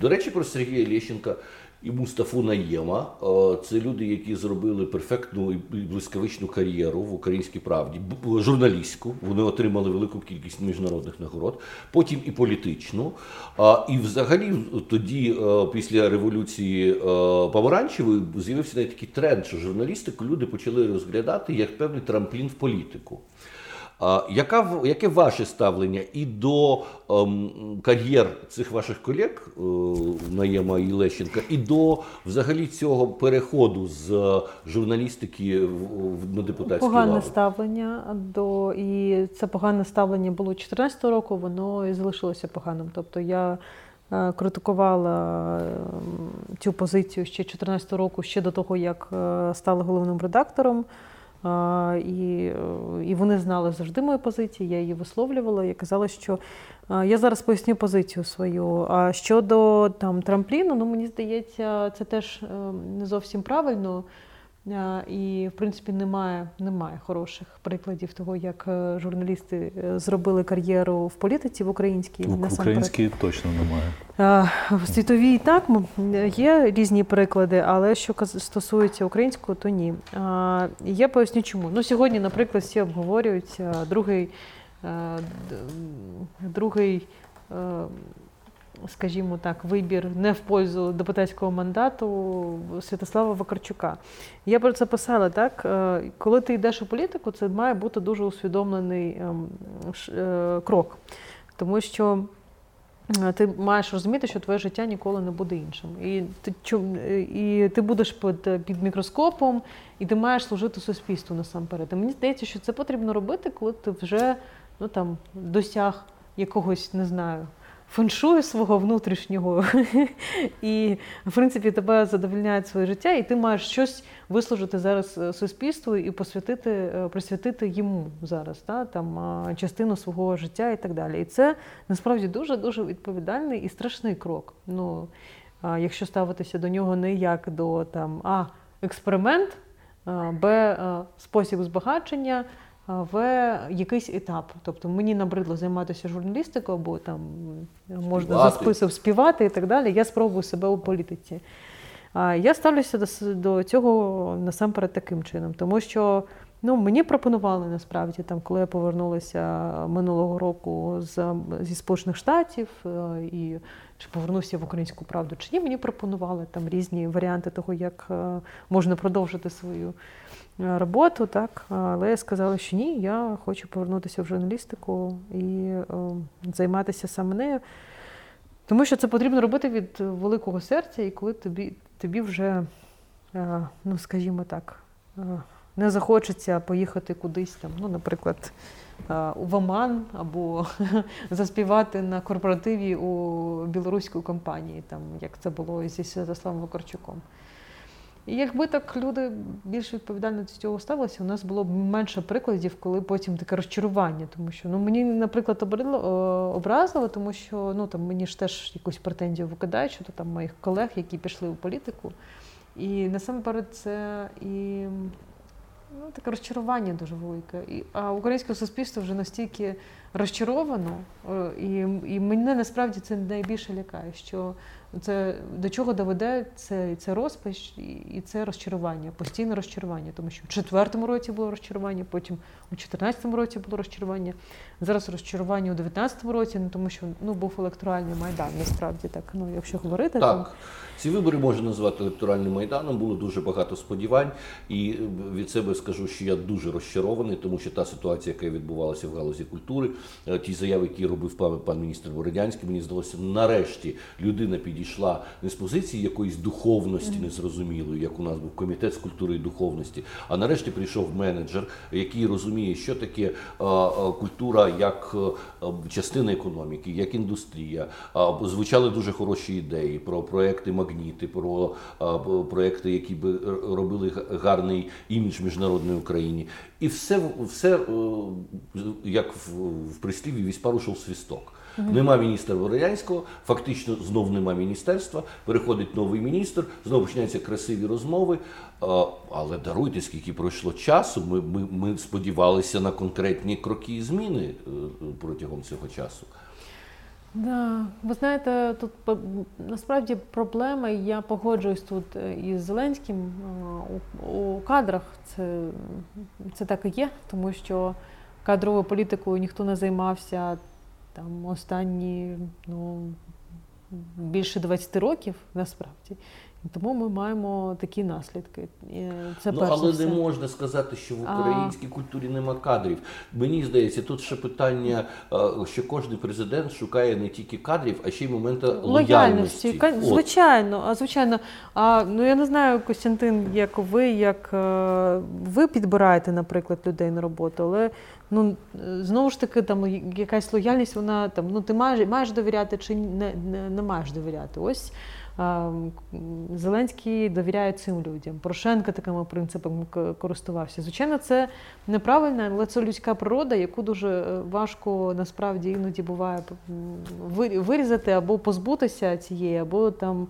До речі, про Сергія Лещенка і Мустафу Наєма. Е, Це люди, які зробили перфектну і блискавичну кар'єру в українській правді, журналістську. Вони отримали велику кількість міжнародних нагород, потім і політичну. І взагалі тоді, е, після революції е, помаранчевої, з'явився такий тренд, що журналістику люди почали розглядати як певний трамплін в політику. Яка яке ваше ставлення і до ем, кар'єр цих ваших колег е, Наєма і Лещенка, і до взагалі цього переходу з журналістики в, в- на депутатські Погане лави? ставлення до і це погане ставлення було 2014 року, воно і залишилося поганим. Тобто я е, критикувала е, цю позицію ще 2014 року, ще до того, як е, стала головним редактором. І, і вони знали завжди мою позицію, я її висловлювала. Я казала, що я зараз поясню позицію свою. А щодо там трампліну, ну мені здається, це теж е, не зовсім правильно. І, в принципі, немає, немає хороших прикладів того, як е, журналісти е, зробили кар'єру в політиці в українській. В українській точно немає. В світовій так є різні приклади, але що стосується українського, то ні. Я поясню чому. Ну, сьогодні, наприклад, всі обговорюють е, другий, другий, скажімо так, вибір не в пользу депутатського мандату Святослава Вакарчука. Я про це писала так. е, Коли ти йдеш у політику, це має бути дуже усвідомлений ем, е, крок. Тому що е, ти маєш розуміти, що твоє життя ніколи не буде іншим. І ти, і ти будеш під, під мікроскопом, і ти маєш служити суспільству насамперед. І мені здається, що це потрібно робити, коли ти вже ну, там, досяг якогось, не знаю, феншую свого внутрішнього, і, в принципі, тебе задовольняє своє життя, і ти маєш щось вислужити зараз е, суспільству і посвятити, е, присвятити йому зараз, та, там, частину свого життя і так далі. І це насправді дуже-дуже відповідальний і страшний крок. Ну, якщо ставитися до нього не як до там, а, експеримент, Б, спосіб збагачення, В якийсь етап. Тобто мені набридло займатися журналістикою, бо там можна за список співати і так далі. Я спробую себе у політиці. Я ставлюся до, цього насамперед таким чином, тому що ну, мені пропонували насправді, там, коли я повернулася минулого року з, зі Сполучених Штатів е, і чи повернуся в українську правду, чи ні, мені пропонували там різні варіанти того, як е, можна продовжити свою е, роботу, так. Але я сказала, що ні, я хочу повернутися в журналістику і е, займатися саме нею. Тому що це потрібно робити від великого серця, і коли тобі, тобі вже, е, ну скажімо так, е, не захочеться поїхати кудись там, ну, наприклад, е, в Оман або заспівати на корпоративі у білоруської компанії, там, як це було зі Святославом Вакарчуком. І якби так люди більш відповідально до цього ставилися, у нас було б менше прикладів, коли потім таке розчарування. Тому що ну мені, наприклад, о, образило, тому що ну там мені ж теж якусь претензію викидають щодо там моїх колег, які пішли у політику. І насамперед це і ну, таке розчарування дуже велике. І, а українське суспільство вже настільки розчаровано, е, і, і мене насправді це найбільше лякає, що це до чого доведе це, це розпач і це розчарування, постійне розчарування. Тому що в четвертому році було розчарування, потім у 14-му році було розчарування. Зараз розчарування у 19-му році, ну тому що ну був електоральний майдан. Насправді так. Ну якщо говорити, Так. то Ці вибори можна назвати електоральним майданом. Було дуже багато сподівань, і від себе скажу, що я дуже розчарований, тому що та ситуація, яка відбувалася в галузі культури, е, ті заяви, які робив пан, пан міністр Бородянський, мені здалося, нарешті людина підійшла не з позиції якоїсь духовності незрозумілої, як у нас був комітет з культури і духовності. А нарешті прийшов менеджер, який розуміє, що таке е, е, культура як е, частина економіки, як індустрія. Звучали дуже хороші ідеї про проекти магніти, про проекти, які би робили гарний імідж міжнародної Україні. І все, все е, як в, прислів'ї вісь рушив свісток. Нема міністра Вородянського, фактично знов нема міністерства. Переходить новий міністр, знову починаються красиві розмови. Але даруйте, скільки пройшло часу. Ми, ми, ми сподівалися на конкретні кроки і зміни е, протягом цього часу. Да, ви знаєте, тут насправді проблема, я погоджуюсь тут е, із Зеленським е, у, у кадрах. Це, це так і є, тому що кадровою політикою ніхто не займався там останні ну, більше 20 років насправді. Тому ми маємо такі наслідки. Це ну, але все. не можна сказати, що в А. українській культурі нема кадрів. Мені здається, тут ще питання, що кожен президент шукає не тільки кадрів, а ще й моменту лояльності. От. Звичайно, а звичайно. А ну я не знаю, Костянтин, як ви, як е, ви підбираєте, наприклад, людей на роботу, але ну знову ж таки, там якась лояльність, вона там ну ти маєш маєш довіряти чи не, не, не маєш довіряти. Ось. Зеленський довіряє цим людям. Порошенко такими принципами користувався. Звичайно, це неправильно, але це людська природа, яку дуже е, важко насправді іноді буває вирізати або позбутися цієї, або там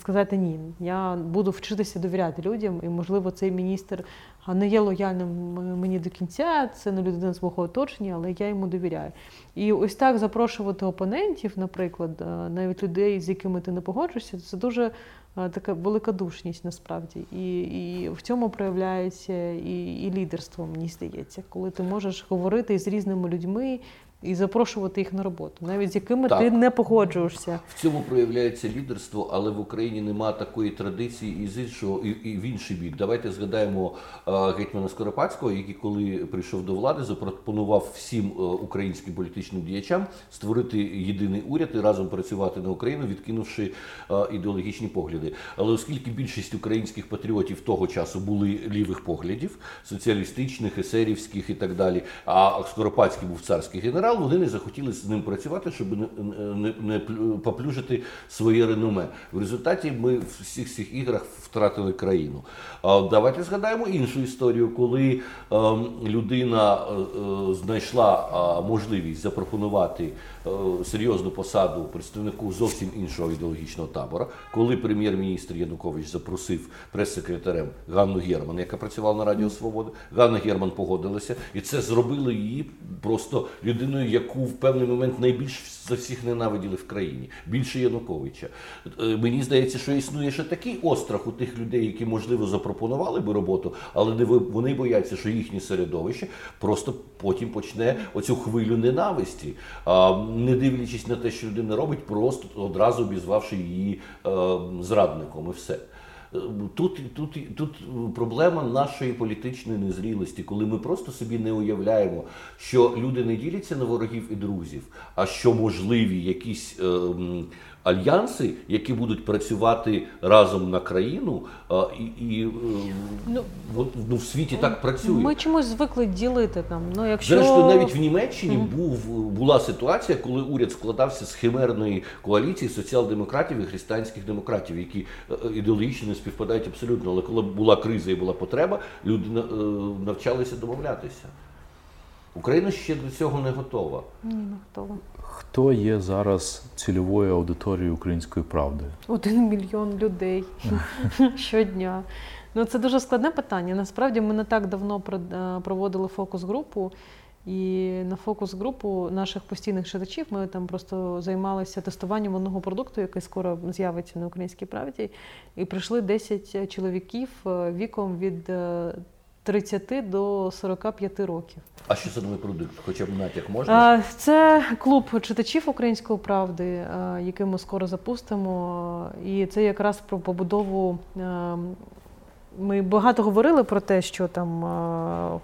сказати ні. Я буду вчитися довіряти людям, і можливо цей міністр не є лояльним мені до кінця. Це не людина з мого оточення, але я йому довіряю. І ось так запрошувати опонентів, наприклад, е, навіть людей, з якими ти не погоджуєшся, це дуже е, така великодушність насправді. І, і в цьому проявляється і, і лідерство, мені здається, коли ти можеш говорити з різними людьми і запрошувати їх на роботу, навіть з якими Так. ти не погоджуєшся. В цьому проявляється лідерство, але в Україні нема такої традиції і з іншого, і, і в інший бік. Давайте згадаємо е, гетьмана Скоропадського, який, коли прийшов до влади, запропонував всім е, українським політичним діячам створити єдиний уряд і разом працювати на Україну, відкинувши е, ідеологічні погляди. Але оскільки більшість українських патріотів того часу були лівих поглядів, соціалістичних, есерівських і так далі, а Скоропадський був царський генерал, вони не захотіли з ним працювати, щоб не, не, не поплюжити своє реноме. В результаті ми в всіх цих іграх втратили країну. А давайте згадаємо іншу історію, коли ем, людина е, е, знайшла а, можливість запропонувати е, серйозну посаду представнику зовсім іншого ідеологічного табора, коли прем'єр-міністр Янукович запросив прес-секретарем Ганну Герман, яка працювала на Радіо Свобода. Ганна Герман погодилася, і це зробило її просто людиною, яку в певний момент найбільш за всіх ненавиділи в країні, більше Януковича. Е, Мені здається, що існує ще такий острах у тих людей, які можливо запропонували би роботу, але вони бояться, що їхнє середовище просто потім почне оцю хвилю ненависті, не дивлячись на те, що людина робить, просто одразу обізвавши її е, зрадником, і все. Тут, тут, тут проблема нашої політичної незрілості, коли ми просто собі не уявляємо, що люди не діляться на ворогів і друзів, а що можливі якісь е, альянси, які будуть працювати разом на країну, е, і, і е, Ну, от, ну, в світі так працює. Ми чомусь звикли ділити там. Ну, якщо... Зрештою, навіть в Німеччині був була ситуація, коли уряд складався з химерної коаліції соціал-демократів і християнських демократів, які е, ідеологічно не співпадають абсолютно. Але коли була криза і була потреба, люди на- е, навчалися домовлятися. Україна ще до цього не готова. Ні, не готова. Хто є зараз цільовою аудиторією української правди? Один мільйон людей щодня. Ну, це дуже складне питання. Насправді ми не так давно е, проводили фокус-групу, І на фокус групу наших постійних читачів ми там просто займалися тестуванням одного продукту, який скоро з'явиться на українській правді. І прийшли 10 чоловіків е, віком від е, 30 до 45 років. А що це новий продукт? Хоча б натяк можна? Це клуб читачів української правди, який ми скоро запустимо. І це якраз про побудову. Ми багато говорили про те, що там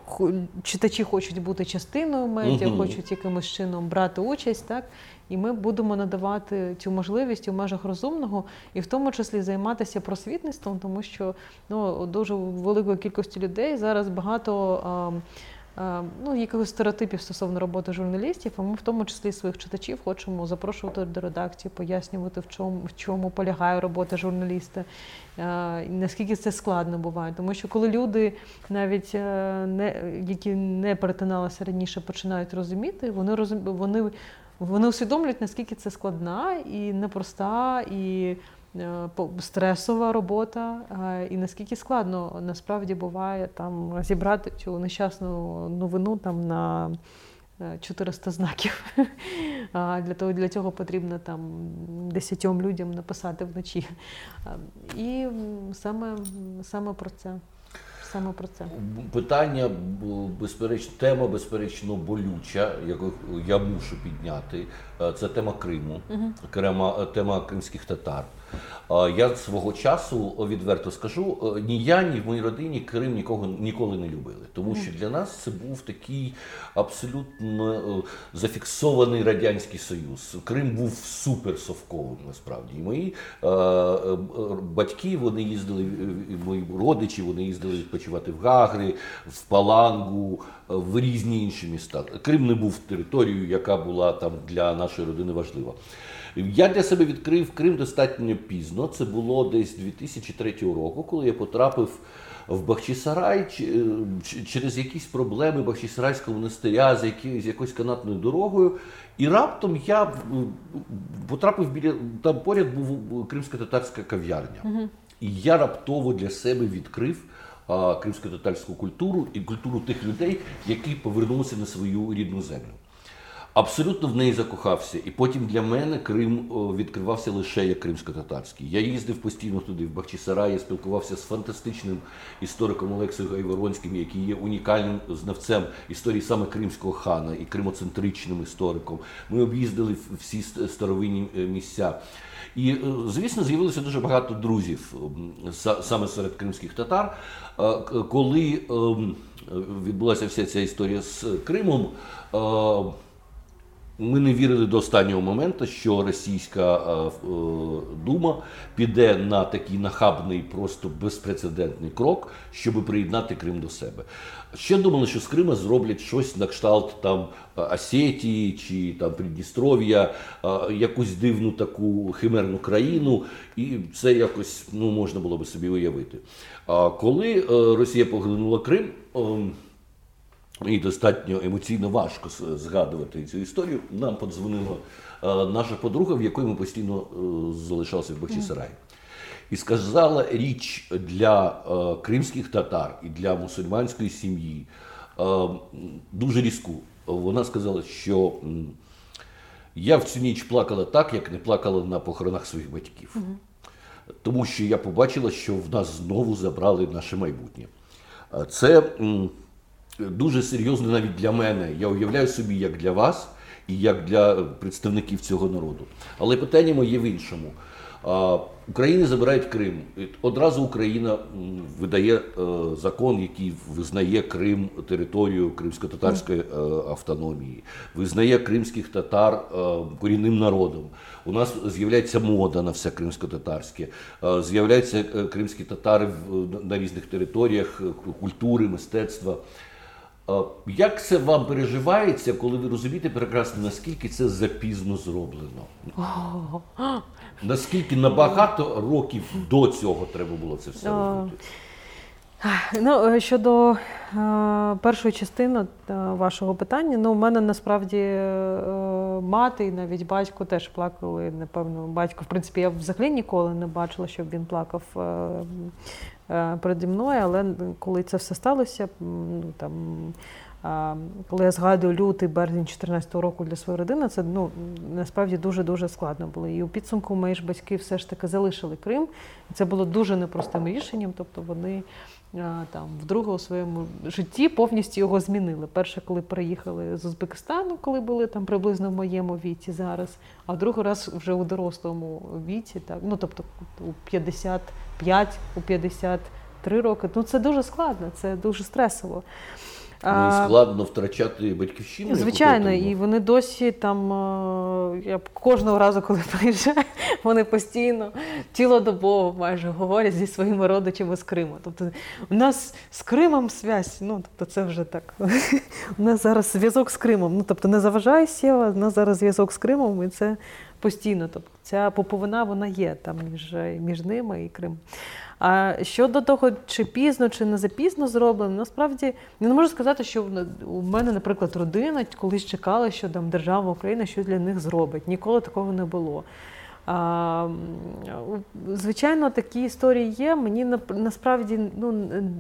читачі хочуть бути частиною медіа, хочуть якимось чином брати участь, так і ми будемо надавати цю можливість у межах розумного, і в тому числі займатися просвітництвом, тому що ну дуже великої кількості людей зараз багато. е, Ну, якихось стереотипів стосовно роботи журналістів, а ми в тому числі своїх читачів хочемо запрошувати до редакції, пояснювати, в чому, в чому полягає робота журналіста, і наскільки це складно буває. Тому що коли люди, навіть е, не, які не перетиналися раніше, починають розуміти, вони розум, вони, вони усвідомлюють, наскільки це складна і непроста, і е, стресова робота, е, і наскільки складно насправді буває там зібрати цю нещасну новину там на е, 400 знаків. А Для того для цього потрібно там десятьом людям написати вночі. І саме, саме про це. Саме про це. Питання безперечно, тема безперечно болюча, яку я мушу підняти. Е, Це тема Криму, крема тема кримських татар. Я свого часу відверто скажу, е, ні я, ні в моїй родині Крим нікого ніколи не любили, тому що для нас це був такий абсолютно е, зафіксований радянський союз. Крим був супер совковим насправді. І мої е, е, батьки вони їздили, мої родичі, вони їздили відпочивати в Гагри, в Палангу, в різні інші міста. Крим не був територією, яка була там для нашої родини важлива. Я для себе відкрив Крим достатньо пізно. Це було десь 2003 року, коли я потрапив в Бахчисарай е, через якісь проблеми Бахчисарайського монастиря з, які, з якоюсь канатною дорогою. І раптом я е, потрапив біля там поряд був кримсько-татарська кав'ярня. І я раптово для себе відкрив кримсько-татарську культуру і культуру тих людей, які повернулися на свою рідну землю. Абсолютно в неї закохався. І потім для мене Крим відкривався лише як кримсько-татарський. Я їздив постійно туди, в Бахчисарай, я спілкувався з фантастичним істориком Олексією Гайворонським, який є унікальним знавцем історії саме кримського хана і кримоцентричним істориком. Ми об'їздили всі старовинні е, місця. І, е, звісно, з'явилося дуже багато друзів саме серед кримських татар. Е, Коли ем, відбулася вся ця історія з Кримом, е, ми не вірили до останнього моменту, що російська е, е, дума піде на такий нахабний, просто безпрецедентний крок, щоб приєднати Крим до себе. Ще думали, що з Крима зроблять щось на кшталт там е, Осетії чи там Придністров'я, якусь дивну таку химерну країну, і це якось ну можна було би собі уявити. А коли Росія поглинула Крим. Мені достатньо емоційно важко згадувати цю історію. Нам подзвонила е, наша подруга, в якої ми постійно е, залишалися в Бахчисараї. І сказала річ для е, кримських татар і для мусульманської сім'ї дуже різку. Вона сказала, що я в цю ніч плакала так, як не плакала на похоронах своїх батьків. Тому що я побачила, що в нас знову забрали наше майбутнє. Це дуже серйозно навіть для мене. Я уявляю собі, як для вас і як для представників цього народу. Але питання моє в іншому. А, України забирають Крим. Одразу Україна видає е, закон, який визнає Крим територією кримсько-татарської е, автономії, визнає кримських татар е, корінним народом. У нас з'являється мода на все кримсько-татарське, е, з'являються е, кримські татари на різних територіях е, культури, мистецтва. Як це вам переживається, коли ви розумієте прекрасно, наскільки це запізно зроблено? Наскільки набагато років до цього треба було це все робити? Ну, е, щодо е, першої частини е, вашого питання, ну, у мене насправді е, мати і навіть батько теж плакали. Напевно, батько, в принципі, я взагалі ніколи не бачила, щоб він плакав е, переді мною, але коли це все сталося, ну, там, коли я згадую лютий березень 2014 року для своєї родини, це ну насправді дуже дуже складно було. І у підсумку мої ж батьки все ж таки залишили Крим. І це було дуже непростим рішенням. Тобто вони там вдруге у своєму житті повністю його змінили. Перше, коли приїхали з Узбекистану, коли були там приблизно в моєму віці зараз, а другий раз вже у дорослому віці, так ну тобто у 55, у 53 роки. Ну це дуже складно, це дуже стресово. Ну, і складно втрачати батьківщину. Звичайно, і вони досі там. Я кожного разу, коли приїжджаю, вони постійно цілодобово майже говорять зі своїми родичами з Криму. Тобто у нас з Кримом связь, ну тобто це вже так. У нас зараз зв'язок з Кримом. Ну тобто не заважає Сєва, у нас зараз зв'язок з Кримом, і це постійно. Тобто ця поповина вона є там між, між ними і Крим. А щодо того, чи пізно, чи не запізно зроблено, насправді я не можу сказати, що у мене, наприклад, родина колись чекала, що там держава Україна щось для них зробить. Ніколи такого не було. А, Звичайно, такі історії є. Мені насправді ну,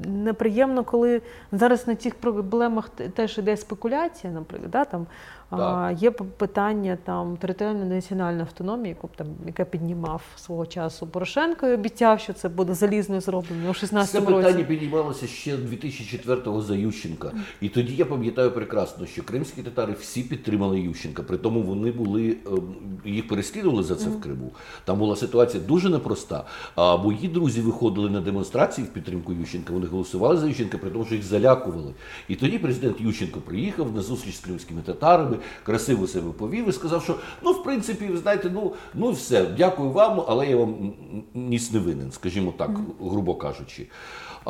неприємно, коли зараз на цих проблемах теж йде спекуляція, наприклад. Да, там, а, Є питання там територіальної національної автономії, яку там яке піднімав свого часу Порошенко і обіцяв, що це буде залізно зроблено у 16 році. Це питання піднімалося ще 2004-го за Ющенка. І тоді я пам'ятаю прекрасно, що кримські татари всі підтримали Ющенка. При тому вони були ем, їх переслідували за це в Криму. Там була ситуація дуже непроста. А мої друзі виходили на демонстрації в підтримку Ющенка. Вони голосували за Ющенка, при тому, що їх залякували. І тоді президент Ющенко приїхав на зустріч з кримськими татарами красиво себе повів і сказав, що ну, в принципі, знаєте, ну ну все, дякую вам, але я вам ніс не винен, скажімо так, грубо кажучи.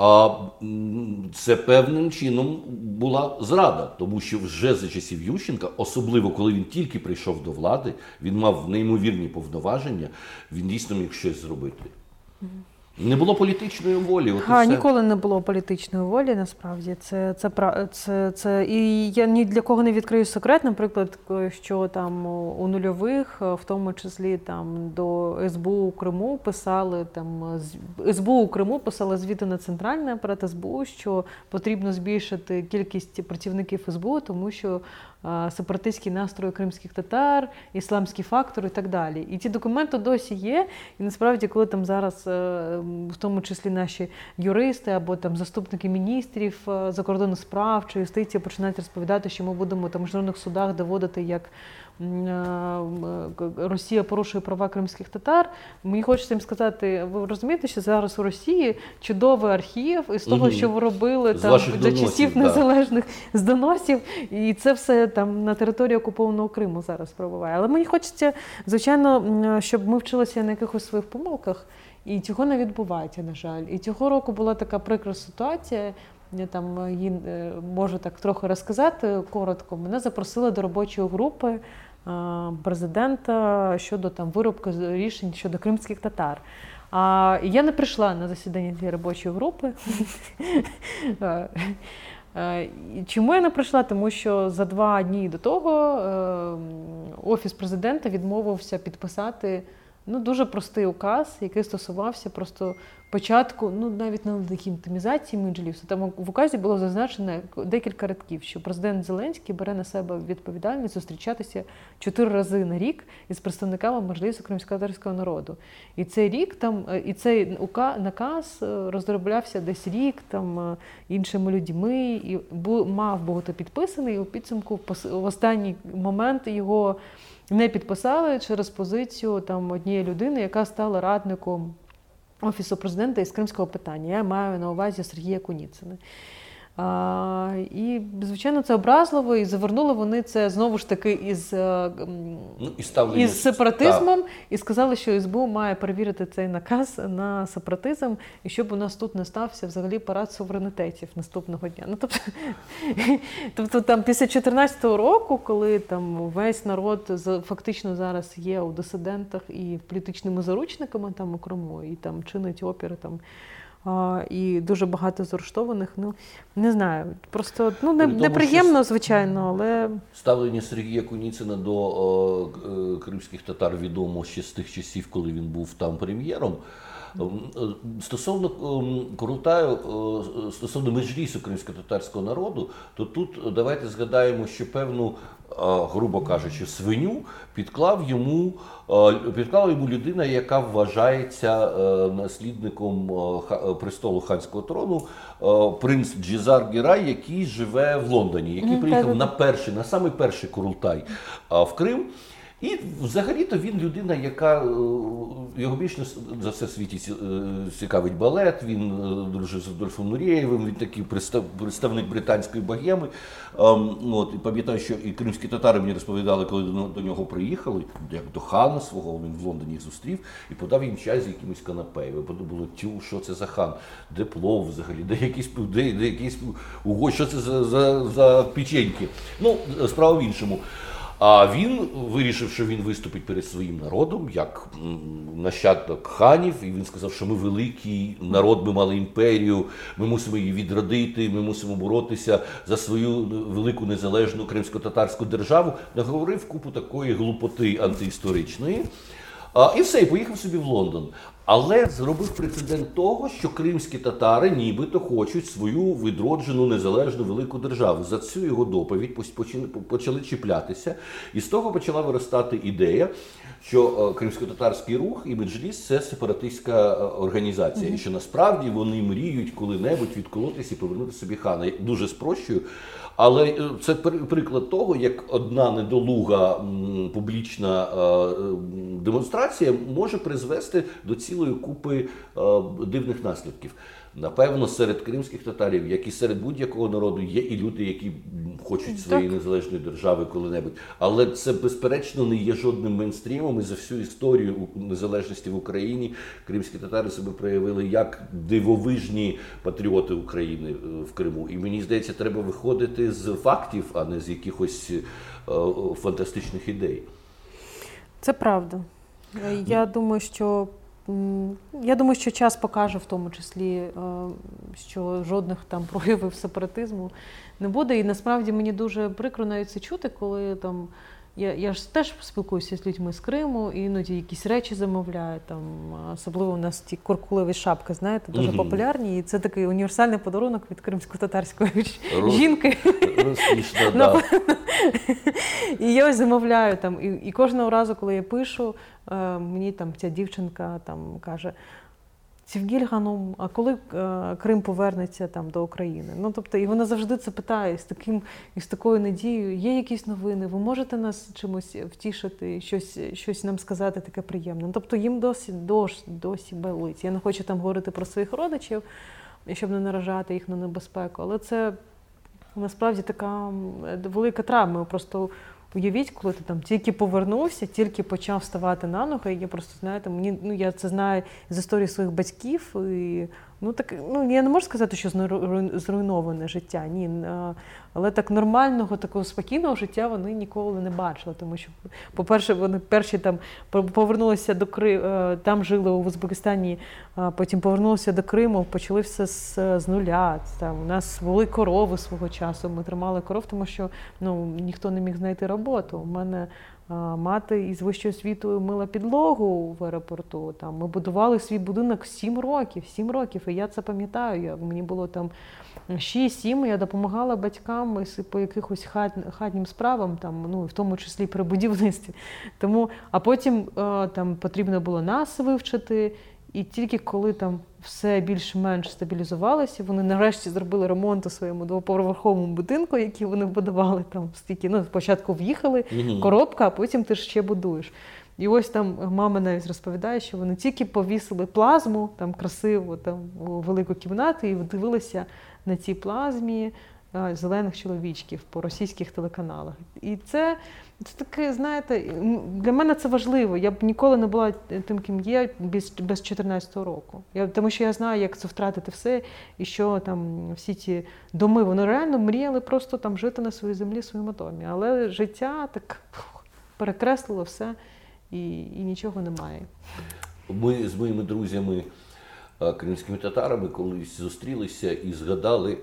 А це певним чином була зрада, тому що вже за часів Ющенка, особливо коли він тільки прийшов до влади, він мав неймовірні повноваження, він дійсно міг щось зробити. Не було політичної волі. От а, Ніколи не було політичної волі, насправді. Це це, це, це, І я ні для кого не відкрию секрет, наприклад, що там у нульових, в тому числі там до СБУ у Криму писали там СБУ у Криму писали звіти на центральний апарат СБУ, що потрібно збільшити кількість працівників СБУ, тому що сепаратистські настрої кримських татар, ісламський фактор і так далі. І ці документи досі є. І насправді, коли там зараз, е, в тому числі наші юристи або там заступники міністрів е, закордонних справ чи юстиції починають розповідати, що ми будемо там в міжнародних судах доводити як Росія порушує права кримських татар. Мені хочеться їм сказати, ви розумієте, що зараз у Росії чудовий архів із того, угу. що ви робили з там за часів да. незалежних з доносів, і це все там на території окупованого Криму зараз пробуває. Але мені хочеться, звичайно, щоб ми вчилися на якихось своїх помилках. І цього не відбувається, на жаль. І цього року була така прикра ситуація. Я там її е, можу так трохи розказати коротко. Мене запросили до робочої групи президента щодо там виробки рішень щодо кримських татар. А я не прийшла на засідання цієї робочої групи. Чому я не прийшла? Тому що за два дні до того офіс президента відмовився підписати ну, дуже простий указ, який стосувався просто початку, ну навіть на легітимізації Меджлісу. Там в указі було зазначено декілька рядків, що президент Зеленський бере на себе відповідальність зустрічатися чотири рази на рік із представниками Меджлісу кримськотарського народу. І цей рік там і цей наказ е, розроблявся десь рік там е, іншими людьми, і мав бути підписаний і у підсумку в останній момент його. Не підписали через позицію там однієї людини, яка стала радником Офісу президента із кримського питання. Я маю на увазі Сергія Куніцина. А, І, звичайно, це образливо, і завернули вони це знову ж таки із е, ну, і із сепаратизмом, так. і сказали, що СБУ має перевірити цей наказ на сепаратизм, і щоб у нас тут не стався взагалі парад суверенітетів наступного дня. Ну, Тобто, тобто там після 2014 року, коли там весь народ фактично зараз є у дисидентах і політичними заручниками там у Криму, і там чинить опір там і дуже багато заарештованих. Ну не знаю. Просто ну не, неприємно, звичайно, але ставлення Сергія Куніцина до о, е, кримських татар відомо ще з тих часів, коли він був там прем'єром. Ем, е, Стосовно ем, Курултаю, е, стосовно межлісу кримсько-татарського народу, то тут давайте згадаємо, що певну, е, грубо кажучи, свиню підклав йому, підклала йому людина, яка вважається е, наслідником е, е, престолу ханського трону, принц Джізар Гірай, який живе в Лондоні, який приїхав на перший, на самий перший Курултай в Крим. І взагалі-то він людина, яка е, його більше за все світі е, цікавить балет. Він е, дружив з Адольфом Нурєєвим, він такий представник британської богеми. Ем, От, і пам'ятаю, що і кримські татари мені розповідали, коли до, нього приїхали, як до хана свого, він в Лондоні зустрів і подав їм чай з якимось канапею. Подумали, тю, що це за хан, де плов взагалі, де якісь де, де якісь уго, що це за, за, за печеньки. Ну, справа в іншому. А він вирішив, що він виступить перед своїм народом як нащадок ханів, і він сказав, що ми великий народ, ми мали імперію, ми мусимо її відродити, ми мусимо боротися за свою велику незалежну кримсько-татарську державу. Наговорив купу такої глупоти антиісторичної. А, і все, і поїхав собі в Лондон. Але зробив прецедент того, що кримські татари нібито хочуть свою відроджену незалежну велику державу. За цю його доповідь почали- чіплятися, і з того почала виростати ідея, що е, кримсько-татарський рух і меджліс це сепаратистська е, організація, і що насправді вони мріють коли-небудь відколотися і повернути собі хана. Я дуже спрощую. Але е, це при- приклад того, як одна недолуга публічна е, демонстрація може призвести до цілої купи е, дивних наслідків. Напевно, серед кримських татарів, як і серед будь-якого народу, є і люди, які хочуть своєї незалежної держави коли-небудь. Але це безперечно не є жодним мейнстрімом. І за всю історію незалежності в Україні кримські татари себе проявили як дивовижні патріоти України е, в Криму. І мені здається, треба виходити з фактів, а не з якихось е, фантастичних ідей. Це правда. Я думаю, що я думаю, що час покаже в тому числі, е, що жодних там проявів сепаратизму не буде. І насправді мені дуже прикро навіть це чути, коли там. Я, я ж теж спілкуюся з людьми з Криму, і іноді якісь речі замовляю. Там, особливо у нас ті куркулеві шапки, знаєте, дуже Мгм. популярні. І це такий універсальний подарунок від кримсько-татарської Роз- жінки. Розкішно, Ну, да. І я ось замовляю там. І, і кожного разу, коли я пишу, е, мені там ця дівчинка там каже. Сівгіль Ганум, а коли е, Крим повернеться там до України? Ну тобто, і вона завжди це питає з таким і з такою надією. Є якісь новини? Ви можете нас чимось втішити, щось, щось нам сказати таке приємне. Ну, Тобто їм досі досі, досі болить. Я не хочу там говорити про своїх родичів, щоб не наражати їх на небезпеку, але це насправді така велика травма. Просто уявіть, коли ти там тільки повернувся, тільки почав ставати на ноги. Я просто знаєте, мені ну я це знаю з історії своїх батьків. І, ну так ну я не можу сказати, що зруйноване життя. Ні, але так нормального, такого спокійного життя вони ніколи не бачили. Тому що, по-перше, вони перші там повернулися до Криму, там жили у Узбекистані, потім повернулися до Криму, почали все з, з нуля. Там у нас були корови свого часу. Ми тримали коров, тому що ну ніхто не міг знайти роботу. У мене мати із вищою освітою мила підлогу в аеропорту. Там ми будували свій будинок сім років, сім років. І я це пам'ятаю. Як мені було там 6-7, я допомагала батькам по якихось хат, хатнім справам, там, ну, в тому числі при будівництві. Тому, а потім е, там потрібно було нас вивчити. І тільки коли там все більш-менш стабілізувалося, вони нарешті зробили ремонт у своєму двоповерховому будинку, який вони будували там стільки. Ну, спочатку в'їхали, коробка, а потім ти ж ще будуєш. І ось там мама навіть розповідає, що вони тільки повісили плазму там красиво там у велику кімнату і дивилися на цій плазмі зелених чоловічків по російських телеканалах. І це, це таке, знаєте, для мене це важливо. Я б ніколи не була тим, ким є без, без 14-го року. Я, тому що я знаю, як це втратити все, і що там всі ці доми, вони реально мріяли просто там жити на своїй землі своєму домі. Але життя так фух, перекреслило все і, і нічого немає. Ми з моїми друзями кримськими татарами колись зустрілися і згадали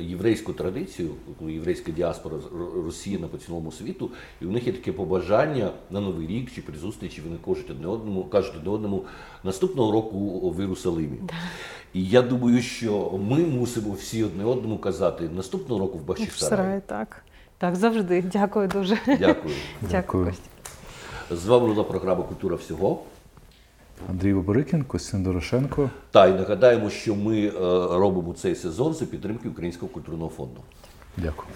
єврейську традицію, коли єврейська діаспора з- ро- розсіяна по цілому світу, і в них є таке побажання на Новий рік чи при зустрічі вони кажуть одне одному, кажуть одне одному наступного року в Єрусалимі. І я думаю, що ми мусимо всі одне одному казати наступного року в В Бахчисараї. Так. Так, завжди. Дякую дуже. Дякую. Дякую. Костя. З вами була програма Культура всього. Андрій Бобрикін, Костянтин Дорошенко. Та й нагадаємо, що ми е, робимо цей сезон за підтримки Українського культурного фонду. Дякую.